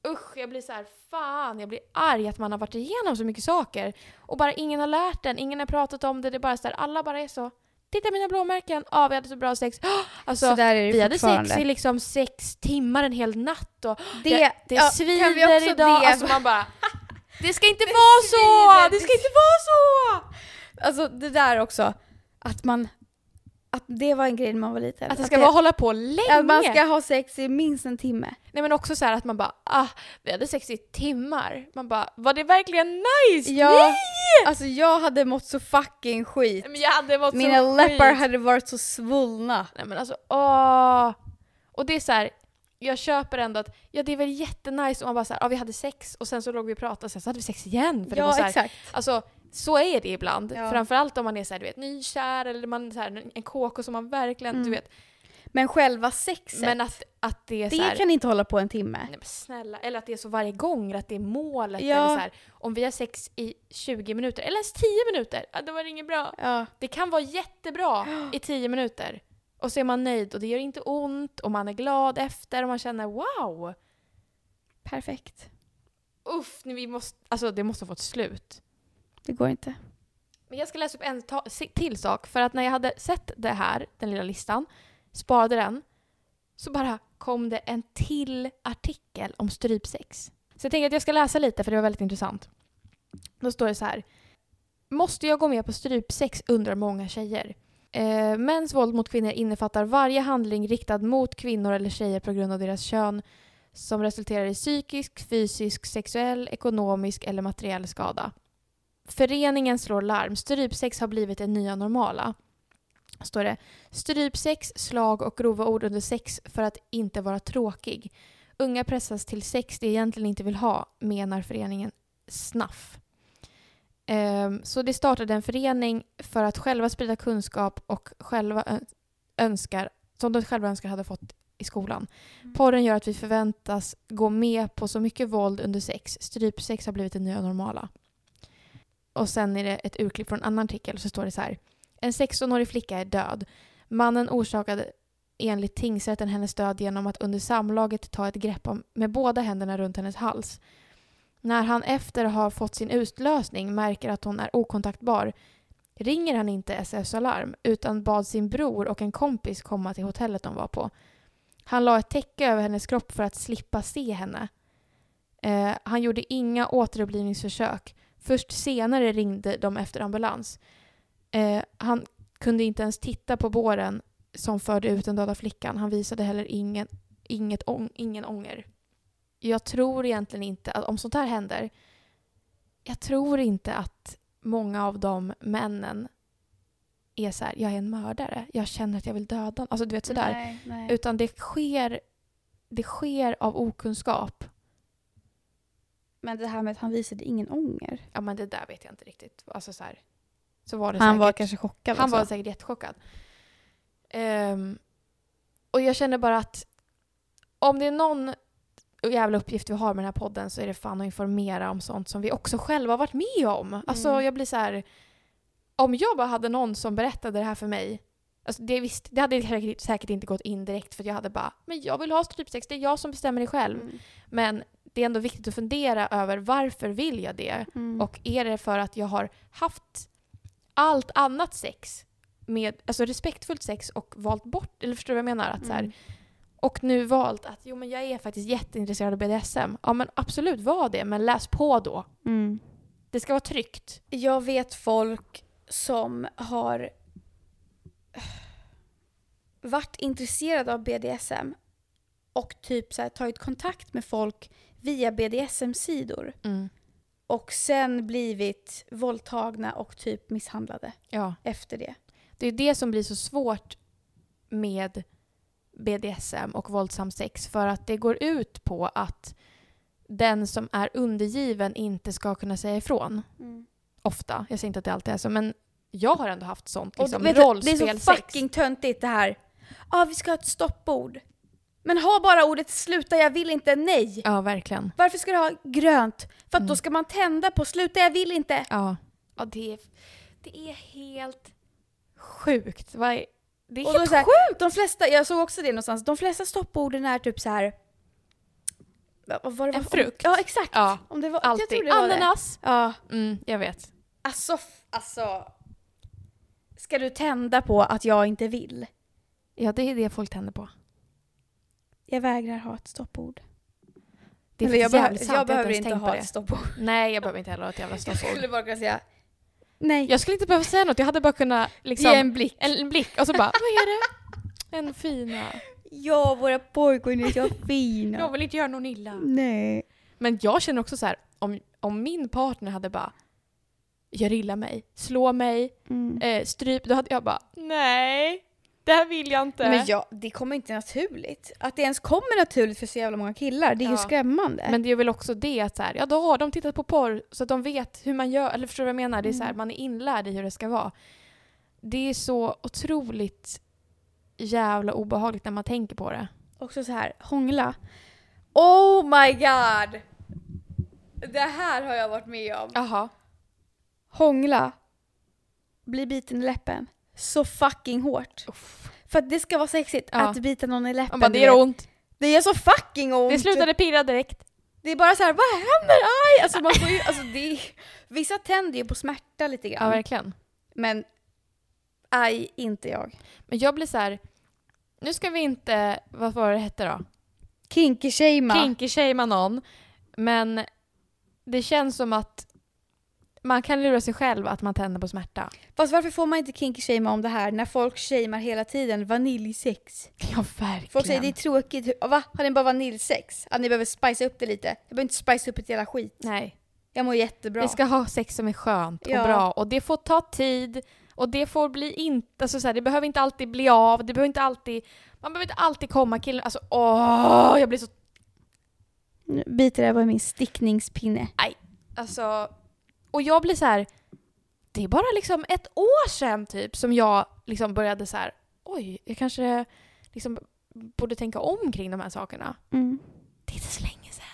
Usch, jag blir så här, fan, jag blir arg att man har varit igenom så mycket saker. Och bara ingen har lärt den, ingen har pratat om det, det är bara så här, alla bara är så, titta mina blåmärken, ja vi hade så bra sex. Alltså, så där är det vi hade sex i liksom sex timmar en hel natt och Det, det, det ja, svider idag. Det, Alltså man bara, det ska inte vara så! svider, Det det ska inte vara så! alltså det där också, att man... Att det var en grej när man var liten. Att det ska vara hålla på länge. Att man ska ha sex i minst en timme. Nej men också så här att man bara, ah, vi hade sex i timmar. Man bara, var det verkligen nice? Ja, Nej! Alltså jag hade mått så fucking skit. Men jag hade mått Mina så läppar skit. hade varit så svullna. Nej men alltså, åh. Och det är så här, jag köper ändå att, ja det är väl jättenice om man bara så här, ja vi hade sex och sen så låg vi och pratade och sen så hade vi sex igen. För det var Ja, så här, exakt. Alltså, så är det ibland. Ja. Framförallt om man är så här, du vet, nykär eller man så här, en kåk som man verkligen, Mm. du vet. Men själva sexet, Men att, att det är det så här, kan inte hålla på en timme. Nej men snälla, eller att det är så varje gång, att det är målet. Ja. Eller så här, om vi har sex i 20 minuter, eller ens 10 minuter, då var det inget bra. Ja. Det kan vara jättebra i 10 minuter. Och så är man nöjd och det gör inte ont och man är glad efter och man känner wow! Perfekt. Uff, vi måste, alltså det måste få ett slut. Det går inte. Men jag ska läsa upp en ta- till sak. För att när jag hade sett det här, den lilla listan, sparade den, så bara kom det en till artikel om strypsex. Så jag tänker att jag ska läsa lite för det var väldigt intressant. Då står det så här. Måste jag gå med på strypsex undrar många tjejer. Eh, mäns våld mot kvinnor innefattar varje handling riktad mot kvinnor eller tjejer på grund av deras kön som resulterar i psykisk, fysisk, sexuell, ekonomisk eller materiell skada. Föreningen slår larm. Strypsex har blivit det nya normala. Står det. Strypsex, slag och grova ord under sex för att inte vara tråkig. Unga pressas till sex de egentligen inte vill ha, menar föreningen SNAF. Ehm, så det startade en förening för att själva sprida kunskap och själva önskar, som de själva önskar hade fått i skolan. Porren gör att vi förväntas gå med på så mycket våld under sex. Strypsex har blivit det nya normala. Och sen är det ett urklipp från en annan artikel så står det så här. En 16-årig flicka är död. Mannen orsakade enligt tingsrätten hennes död genom att under samlaget ta ett grepp om, med båda händerna runt hennes hals. När han efter har fått sin utlösning märker att hon är okontaktbar ringer han inte SOS Alarm utan bad sin bror och en kompis komma till hotellet de var på. Han la ett täcke över hennes kropp för att slippa se henne. Eh, han gjorde inga återupplivningsförsök. Först senare ringde de efter ambulans. Eh, han kunde inte ens titta på båren som förde ut den döda flickan. Han visade heller ingen, inget ång, ingen ånger. Jag tror egentligen inte att om sånt här händer, jag tror inte att många av de männen är så här, jag är en mördare, jag känner att jag vill döda honom. Alltså du vet sådär. Nej, nej. Utan det sker, det sker av okunskap. Men det här med att han visade ingen ånger. Ja men det där vet jag inte riktigt. Alltså så här, så var det Han säkert. var kanske chockad. Han alltså. var säkert jättechockad. Ehm, och jag känner bara att om det är någon jävla uppgift vi har med den här podden så är det fan att informera om sånt som vi också själva har varit med om. Alltså Mm. jag blir så här. Om jag bara hade någon som berättade det här för mig. Alltså det, visst, det hade säkert, säkert inte gått in direkt för jag hade bara men jag vill ha strypsex, det är jag som bestämmer det själv. Mm. Men det är ändå viktigt att fundera över varför vill jag det? Mm. Och är det för att jag har haft allt annat sex med alltså respektfullt sex och valt bort, eller förstår du vad jag menar? Att så här, Mm. och nu valt att jo men jag är faktiskt jätteintresserad av BDSM. Ja men absolut var det, men läs på då. Mm. Det ska vara tryggt. Jag vet folk som har varit intresserade av BDSM och typ så här, tagit kontakt med folk via BDSM-sidor och sen blivit våldtagna och typ misshandlade Ja. efter det. Det är det som blir så svårt med BDSM och våldsam sex för att det går ut på att den som är undergiven inte ska kunna säga ifrån. Ofta. Jag säger inte att det alltid är så, men jag har ändå haft sånt liksom, du, det är så fucking töntigt det här. Ja, vi ska ha ett stoppord. Men ha bara ordet sluta, jag vill inte, nej. Ja, verkligen. Varför ska du ha grönt? För att Mm. då ska man tända på sluta, jag vill inte. Ja. ja det, är, det är helt sjukt. Vad är, det är Och då helt så här, sjukt! De flesta, jag såg också det någonstans, de flesta stopporden är typ så här. Vad vad var det? En om- frukt. Ja, exakt. Ja, Om det var, Jag Alltid. tror det var det. Ananas! Ja. Mm, jag vet. Alltså, f- alltså. Ska du tända på att jag inte vill? Ja, det är det folk tänder på. Jag vägrar ha ett stoppord. Det är jag, faktiskt behö- jävligt sant. jag behöver inte ha ett stoppord. Nej, jag behöver inte heller ha ett jävla Jag stoppord. skulle bara kunna säga nej. Jag skulle inte behöva säga något, jag hade bara kunnat liksom... Ge en blick. en, en blick och så bara, vad är det? En fina. Ja, våra pojkar är så fina. Jag vill inte göra någon illa. Nej. Men jag känner också så här, om, om min partner hade bara gör illa mig, slå mig, Mm. eh, stryp, då hade jag bara nej, det här vill jag inte. Men ja, det kommer inte naturligt. Att det ens kommer naturligt för så jävla många killar, det är ju Ja. skrämmande. Men det är väl också det att så här, ja då har de tittat på porr så att de vet hur man gör, eller förstår du vad jag menar? Det är så här, Mm. man är inlärd i hur det ska vara. Det är så otroligt jävla obehagligt när man tänker på det. Också så här, hångla. Oh my god! Det här har jag varit med om. Jaha. Hångla. Bli biten i läppen. Så fucking hårt. För att det ska vara sexigt Ja. att bita någon i läppen. Bara, det gör ont. Det gör så fucking ont! Det slutade pirra direkt. Det är bara så här, vad händer? Aj! Alltså man får ju, alltså det är, vissa tänder ju på smärta lite Ja, grann. verkligen. men aj, inte jag. Men jag blir så här. nu ska vi inte, vad var det hette då? Kinky-shamea. Kinky-shamea någon. Men det känns som att man kan lura sig själv att man tänder på smärta. Fast varför får man inte kinky-shamea om det här när folk shamear hela tiden vaniljsex? Ja, verkligen. Folk säger det är tråkigt, va? Har ni bara vaniljsex? Att ni behöver spice upp det lite? Jag behöver inte spice upp ett jävla skit. Nej. Jag mår jättebra. Vi ska ha sex som är skönt Ja. och bra och det får ta tid och det får bli inte, alltså så här, det behöver inte alltid bli av, det behöver inte alltid, man behöver inte alltid komma killen, alltså åh, jag blir så, Nu biter det var min stickningspinne. alltså, och jag blir så här. Det är bara liksom ett år sedan typ som jag liksom började så här. oj, jag kanske liksom borde tänka om kring de här sakerna. Mm. Det är inte så länge sedan.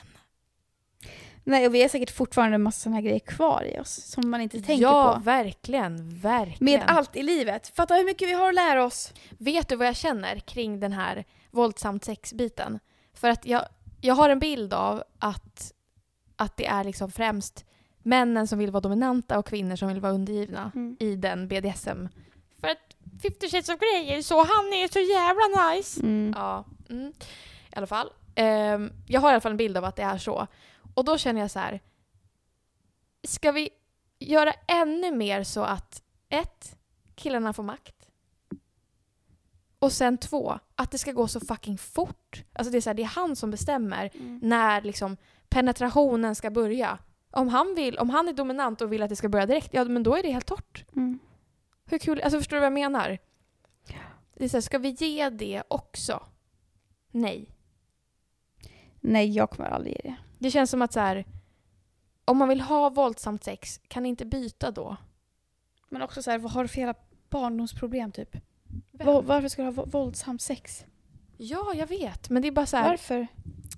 Nej, och vi har säkert fortfarande en massa sådana här grejer kvar i oss som man inte tänker ja, på. verkligen. Verkligen. Med allt i livet. Fatta hur mycket vi har att lära oss. Vet du vad jag känner kring den här våldsamt sex-biten? För att jag, jag har en bild av att, att det är liksom främst männen som vill vara dominanta och kvinnor som vill vara undergivna Mm. i den BDSM. För att 50 Shades of Grey är så, han är så jävla nice. Mm. Ja, mm. i alla fall. Ehm, jag har i alla fall en bild av att det är så. Och då känner jag så här. Ska vi göra ännu mer så att ett, killarna får makt. Och sen två, att det ska gå så fucking fort. Alltså det är, så här, det är han som bestämmer Mm. när liksom penetrationen ska börja. Om han, vill, om han är dominant och vill att det ska börja direkt, ja men då är det helt torrt. Mm. Hur kul, alltså förstår du vad jag menar? Det är så här, ska vi ge det också? Nej. Nej, jag kommer aldrig ge det. Det känns som att så här, om man vill ha våldsamt sex, kan ni inte byta då? Men också så här, vad har du för jävla barndomsproblem typ? Vem? Va- varför ska du ha vå- våldsam sex? Ja, jag vet. Men det är bara så här, Varför?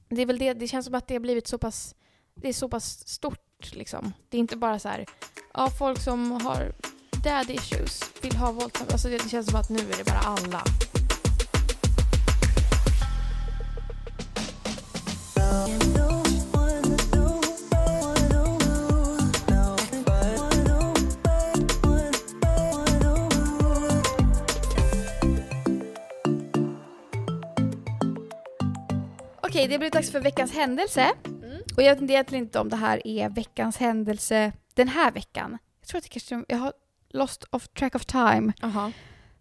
det är väl det, det känns som att det har blivit så pass, det är så pass stort liksom. Det är inte bara så här, ja folk som har daddy issues vill ha våldtäkt. alltså det, känns som att nu är det bara alla. Okej, det har blivit dags för veckans händelse. Och jag vet egentligen inte om det här är veckans händelse den här veckan. Jag tror att det kanske, jag har lost off track of time. Jaha.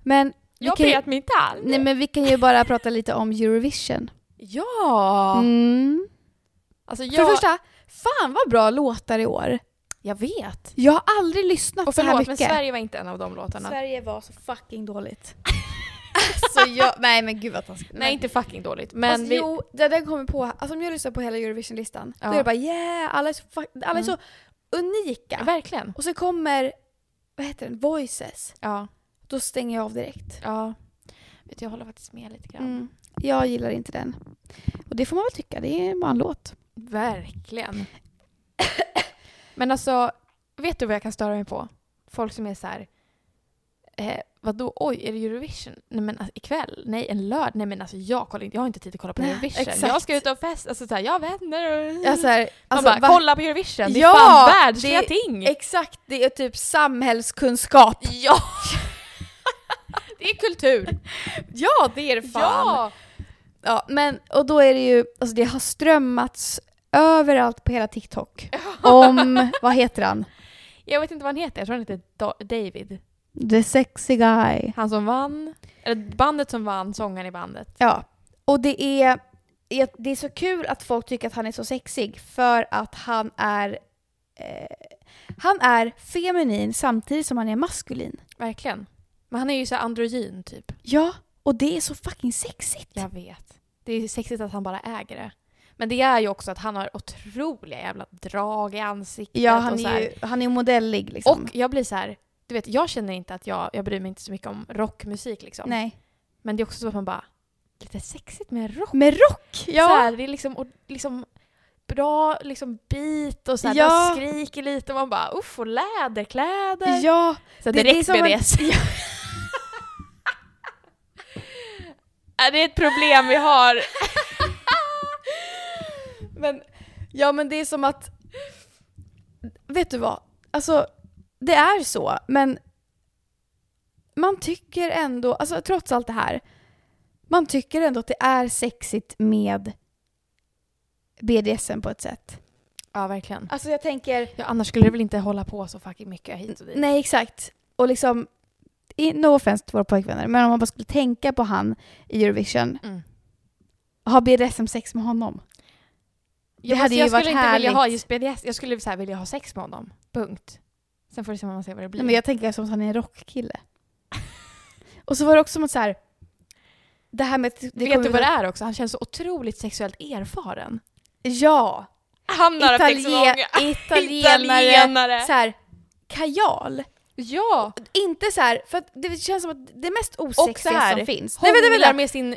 Men Jag vet mig inte alls. Nej men vi kan ju bara prata lite om Eurovision. Ja! Mm. Alltså För jag, det första, fan vad bra låtar i år. jag vet. Jag har aldrig lyssnat Och så här förlåt, mycket. men Sverige var inte en av de låtarna. Sverige var så fucking dåligt. alltså jag, nej men gud vad taskigt. Nej, inte fucking dåligt. Men alltså, vi, Jo, det där kommer på, alltså om jag lyssnar på hela Eurovision-listan, Ja. då är det bara yeah, alla är så, fuck, alla är Mm. så unika. verkligen. Och så kommer, vad heter den, Voices. Ja. Då stänger jag av direkt. ja. Vet du, jag håller faktiskt med lite grann. Mm. Jag gillar inte den. Och det får man väl tycka, det är bara en låt. Verkligen. Men alltså, vet du vad jag kan störa mig på? Folk som är så här. Eh, vadå, oj, är det Eurovision? Nej men alltså, ikväll? Nej, en lördag? Nej men alltså jag kollar inte, jag har inte tid att kolla på Nej, Eurovision. exakt. Jag ska ut och festa, alltså såhär, jag har vänner och... Jag så här, Man alltså, bara, va- kolla på Eurovision, det är Ja, fan världsliga ting! Exakt, det är typ samhällskunskap. Ja! det är kultur! Ja, det är det Ja! Ja, men och då är det ju, alltså det har strömmats överallt på hela TikTok om, vad heter han? Jag vet inte vad han heter, jag tror han heter Da- David. The sexy guy. Han som vann, eller bandet som vann, sångaren i bandet. Ja, och det är, det är så kul att folk tycker att han är så sexig för att han är eh, han är feminin samtidigt som han är maskulin. Verkligen. Men han är ju så androgyn typ. Ja, och det är så fucking sexigt. Jag vet. Det är sexigt att han bara äger det. Men det är ju också att han har otroliga jävla drag i ansiktet. Ja, han och så är ju han är modellig liksom. Och jag blir så här, du vet, jag känner inte att jag, jag bryr mig inte så mycket om rockmusik liksom. Nej. Men det är också så att man bara, lite sexigt med rock. Med rock! Så Ja. här, det är liksom, och, liksom bra liksom beat och så här, Ja. skriker lite och man bara uff, och läderkläder. Ja. Så Det- det är direkt en- BDS. är det ett problem vi har? Men, ja men det är som att, vet du vad? Alltså, det är så, men man tycker ändå, alltså trots allt det här, man tycker ändå att det är sexigt med BDSM på ett sätt. Ja, verkligen. Alltså jag tänker, Ja, annars skulle det väl inte hålla på så fucking mycket hit och dit. nej exakt. Och liksom, no offense till våra pojkvänner, men om man bara skulle tänka på han i Eurovision, Mm. ha BDSM-sex med honom. Det hade ju jag varit skulle inte vilja ha härligt. just BDS, jag skulle så här vilja ha sex med honom. Punkt. Sen får vi se vad man det blir. Men jag tänker som att han är en rockkille. Och så var det också att så här, det här med... Det Vet du vad det är också? Han känns så otroligt sexuellt erfaren. Ja! Han Italien, italienare, Italienare. så här, kajal. Ja! Inte så här, för det känns som att det mest Och så osexiga som finns. Hånglar vänta, vänta. med sin,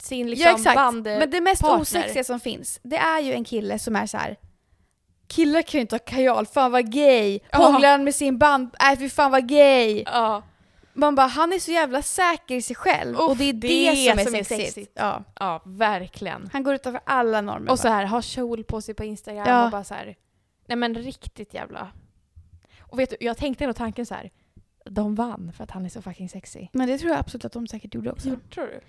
sin liksom ja exakt, band... men det mest partner. osexiga som finns, det är ju en kille som är så här killar kan ju inte ha kajal, fan vad gay. Hånglar han med sin band, nej fy fan vad gay. Ja. Man bara, han är så jävla säker i sig själv och Uff, det är det, som, är, sexigt. Ja. ja, verkligen. Han går utanför alla normer. Och så här, ha kjol på sig på Instagram Ja. och bara så här. Nej men riktigt jävla... Och vet du, jag tänkte ändå tanken så här. De vann för att han är så fucking sexy. Men det tror jag absolut att de säkert gjorde också. Tror du?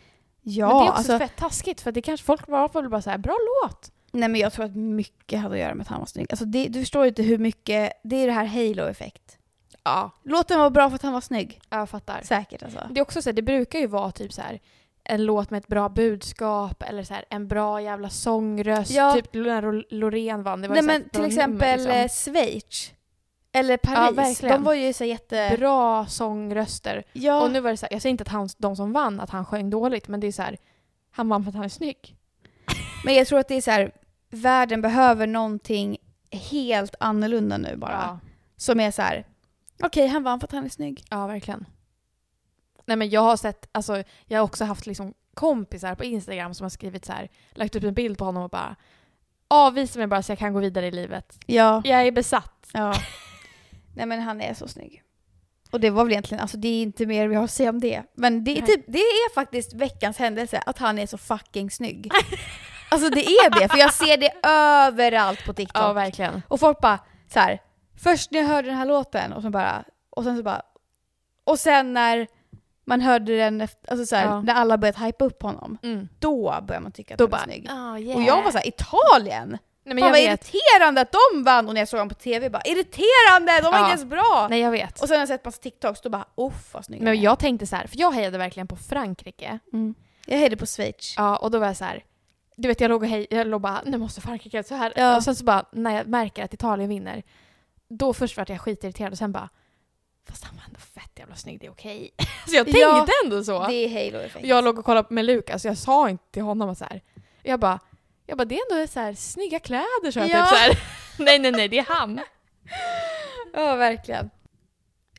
Ja, men det är också alltså, fett taskigt för det kanske folk var väl bara så här, bra låt. Nej men jag tror att mycket hade att göra med att han var snygg. Alltså det, du förstår inte hur mycket, det är det här halo-effekt. Ja. Låten var bra för att han var snygg. Jag fattar. Säkert alltså. Det är också så här, det brukar ju vara typ så här en låt med ett bra budskap eller så här, en bra jävla sångröst. Ja. Typ när Lo- Loreen vann. Det var Nej här men till exempel nummer, eh, liksom. Schweiz. Eller Paris. verkligen. de var ju så jätte... Bra sångröster. Ja, Och nu var det så här, jag säger inte att han, de som vann, att han sjöng dåligt, men det är så här, han vann för att han är snygg. Men jag tror att det är så här, världen behöver någonting helt annorlunda nu bara. Ja. Som är så här. okej han vann för att han är snygg. ja, verkligen. Nej men jag har sett, alltså jag har också haft liksom kompisar på Instagram som har skrivit så här, lagt upp en bild på honom och bara avvisa mig bara så jag kan gå vidare i livet. Ja. Jag är besatt. ja. Nej men han är så snygg. Och det var väl egentligen, alltså det är inte mer vi har att säga om det. Men det är, typ, det är faktiskt veckans händelse att han är så fucking snygg. alltså det är det, för jag ser det överallt på TikTok. Ja, verkligen. Och folk bara så här. först när jag hörde den här låten och, så bara, och sen så bara, och sen när man hörde den, efter, alltså så här, Ja. när alla började hypa upp honom, Mm. då började man tycka att Då han bara, var snygg. oh, yeah. Och jag var så här, Italien! Nej men Fan jag vad vet. irriterande att de vann! Och när jag såg dem på TV bara, irriterande! De var Ja. inte ens bra! Nej jag vet. Och sen har jag sett massa TikToks, då bara, uff vad snygga Men de är." jag tänkte så här, för jag hejade verkligen på Frankrike. Mm. Jag hejade på Schweiz. Ja, och då var jag så här. Du vet jag låg och hej, jag låg bara, nu måste Frankrike så här. Ja. Och sen så bara, när jag märker att Italien vinner, då först vart jag skitirriterad och sen bara, fast han var ändå fett jävla snygg, det är okej. så jag tänkte Ja, ändå så. Det är halo-effekt. Jag låg och kollade med Lukas och jag sa inte till honom att så här. Jag bara, jag bara det är ändå så här snygga kläder så jag Ja. typ så här. Nej nej nej, det är han. Ja, verkligen.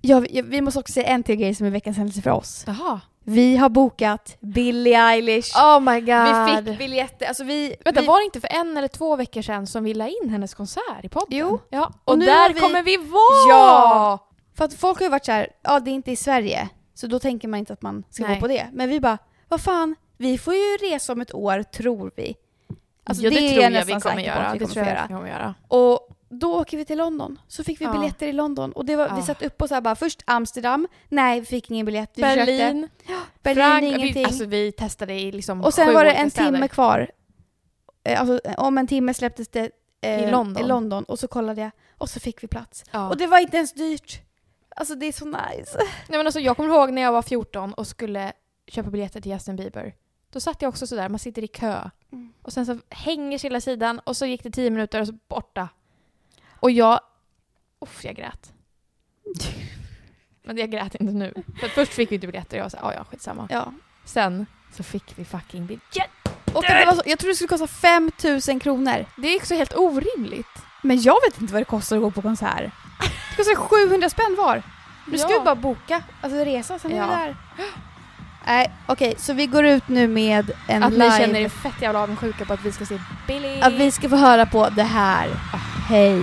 Ja, vi, vi måste också säga en till grej som är veckans händelse för oss. Jaha. Vi har bokat Billie Eilish. Oh my god. vi fick biljetter, alltså vi... Vänta, vi, var det inte för en eller två veckor sedan som vi la in hennes konsert i podden? Jo. Ja, och, Och nu där vi- kommer vi vara! Ja! För att folk har ju varit så här, ja det är inte i Sverige, så då tänker man inte att man ska Nej. gå på det. Men vi bara, vad fan, vi får ju resa om ett år, tror vi. Alltså ja, det, är tror jag vi kommer göra. Det tror jag göra. vi kommer göra. Och då åker vi till London. Så fick vi Ja. biljetter i London. Och det var, vi Ja. satt upp på så här bara, först Amsterdam, nej vi fick ingen biljett. Vi försökte. Berlin, Berlin, Frank- ingenting. Vi, alltså vi testade i liksom och sen var det en städer. timme kvar. Eh, Alltså, om en timme släpptes det eh, I London. i London. Och så kollade jag och så fick vi plats. Ja. Och det var inte ens dyrt. Alltså det är så nice. Nej, men alltså, jag kommer ihåg när jag var 14 och skulle köpa biljetter till Justin Bieber. Då satt jag också sådär, man sitter i kö. Mm. Och sen så hänger hela sidan och så gick det 10 minuter och så borta. Och jag... Uff, jag grät. Men jag grät inte nu. För först fick vi inte biljetter och jag såhär, "Ja, ja skitsamma. Ja. Sen så fick vi fucking biljett. Och det var så, jag trodde det skulle kosta 5000 kronor. Det är också helt orimligt. Men jag vet inte vad det kostar att gå på konsert. Det kostar 700 spänn var. Du ska Ja. ju bara boka, alltså resa, sen är Ja. vi där. Nej, okej, så vi går ut nu med en Att live... ni känner er fett jävla avundsjuka på att vi ska se Billy. Att vi ska få höra på det här. Hej.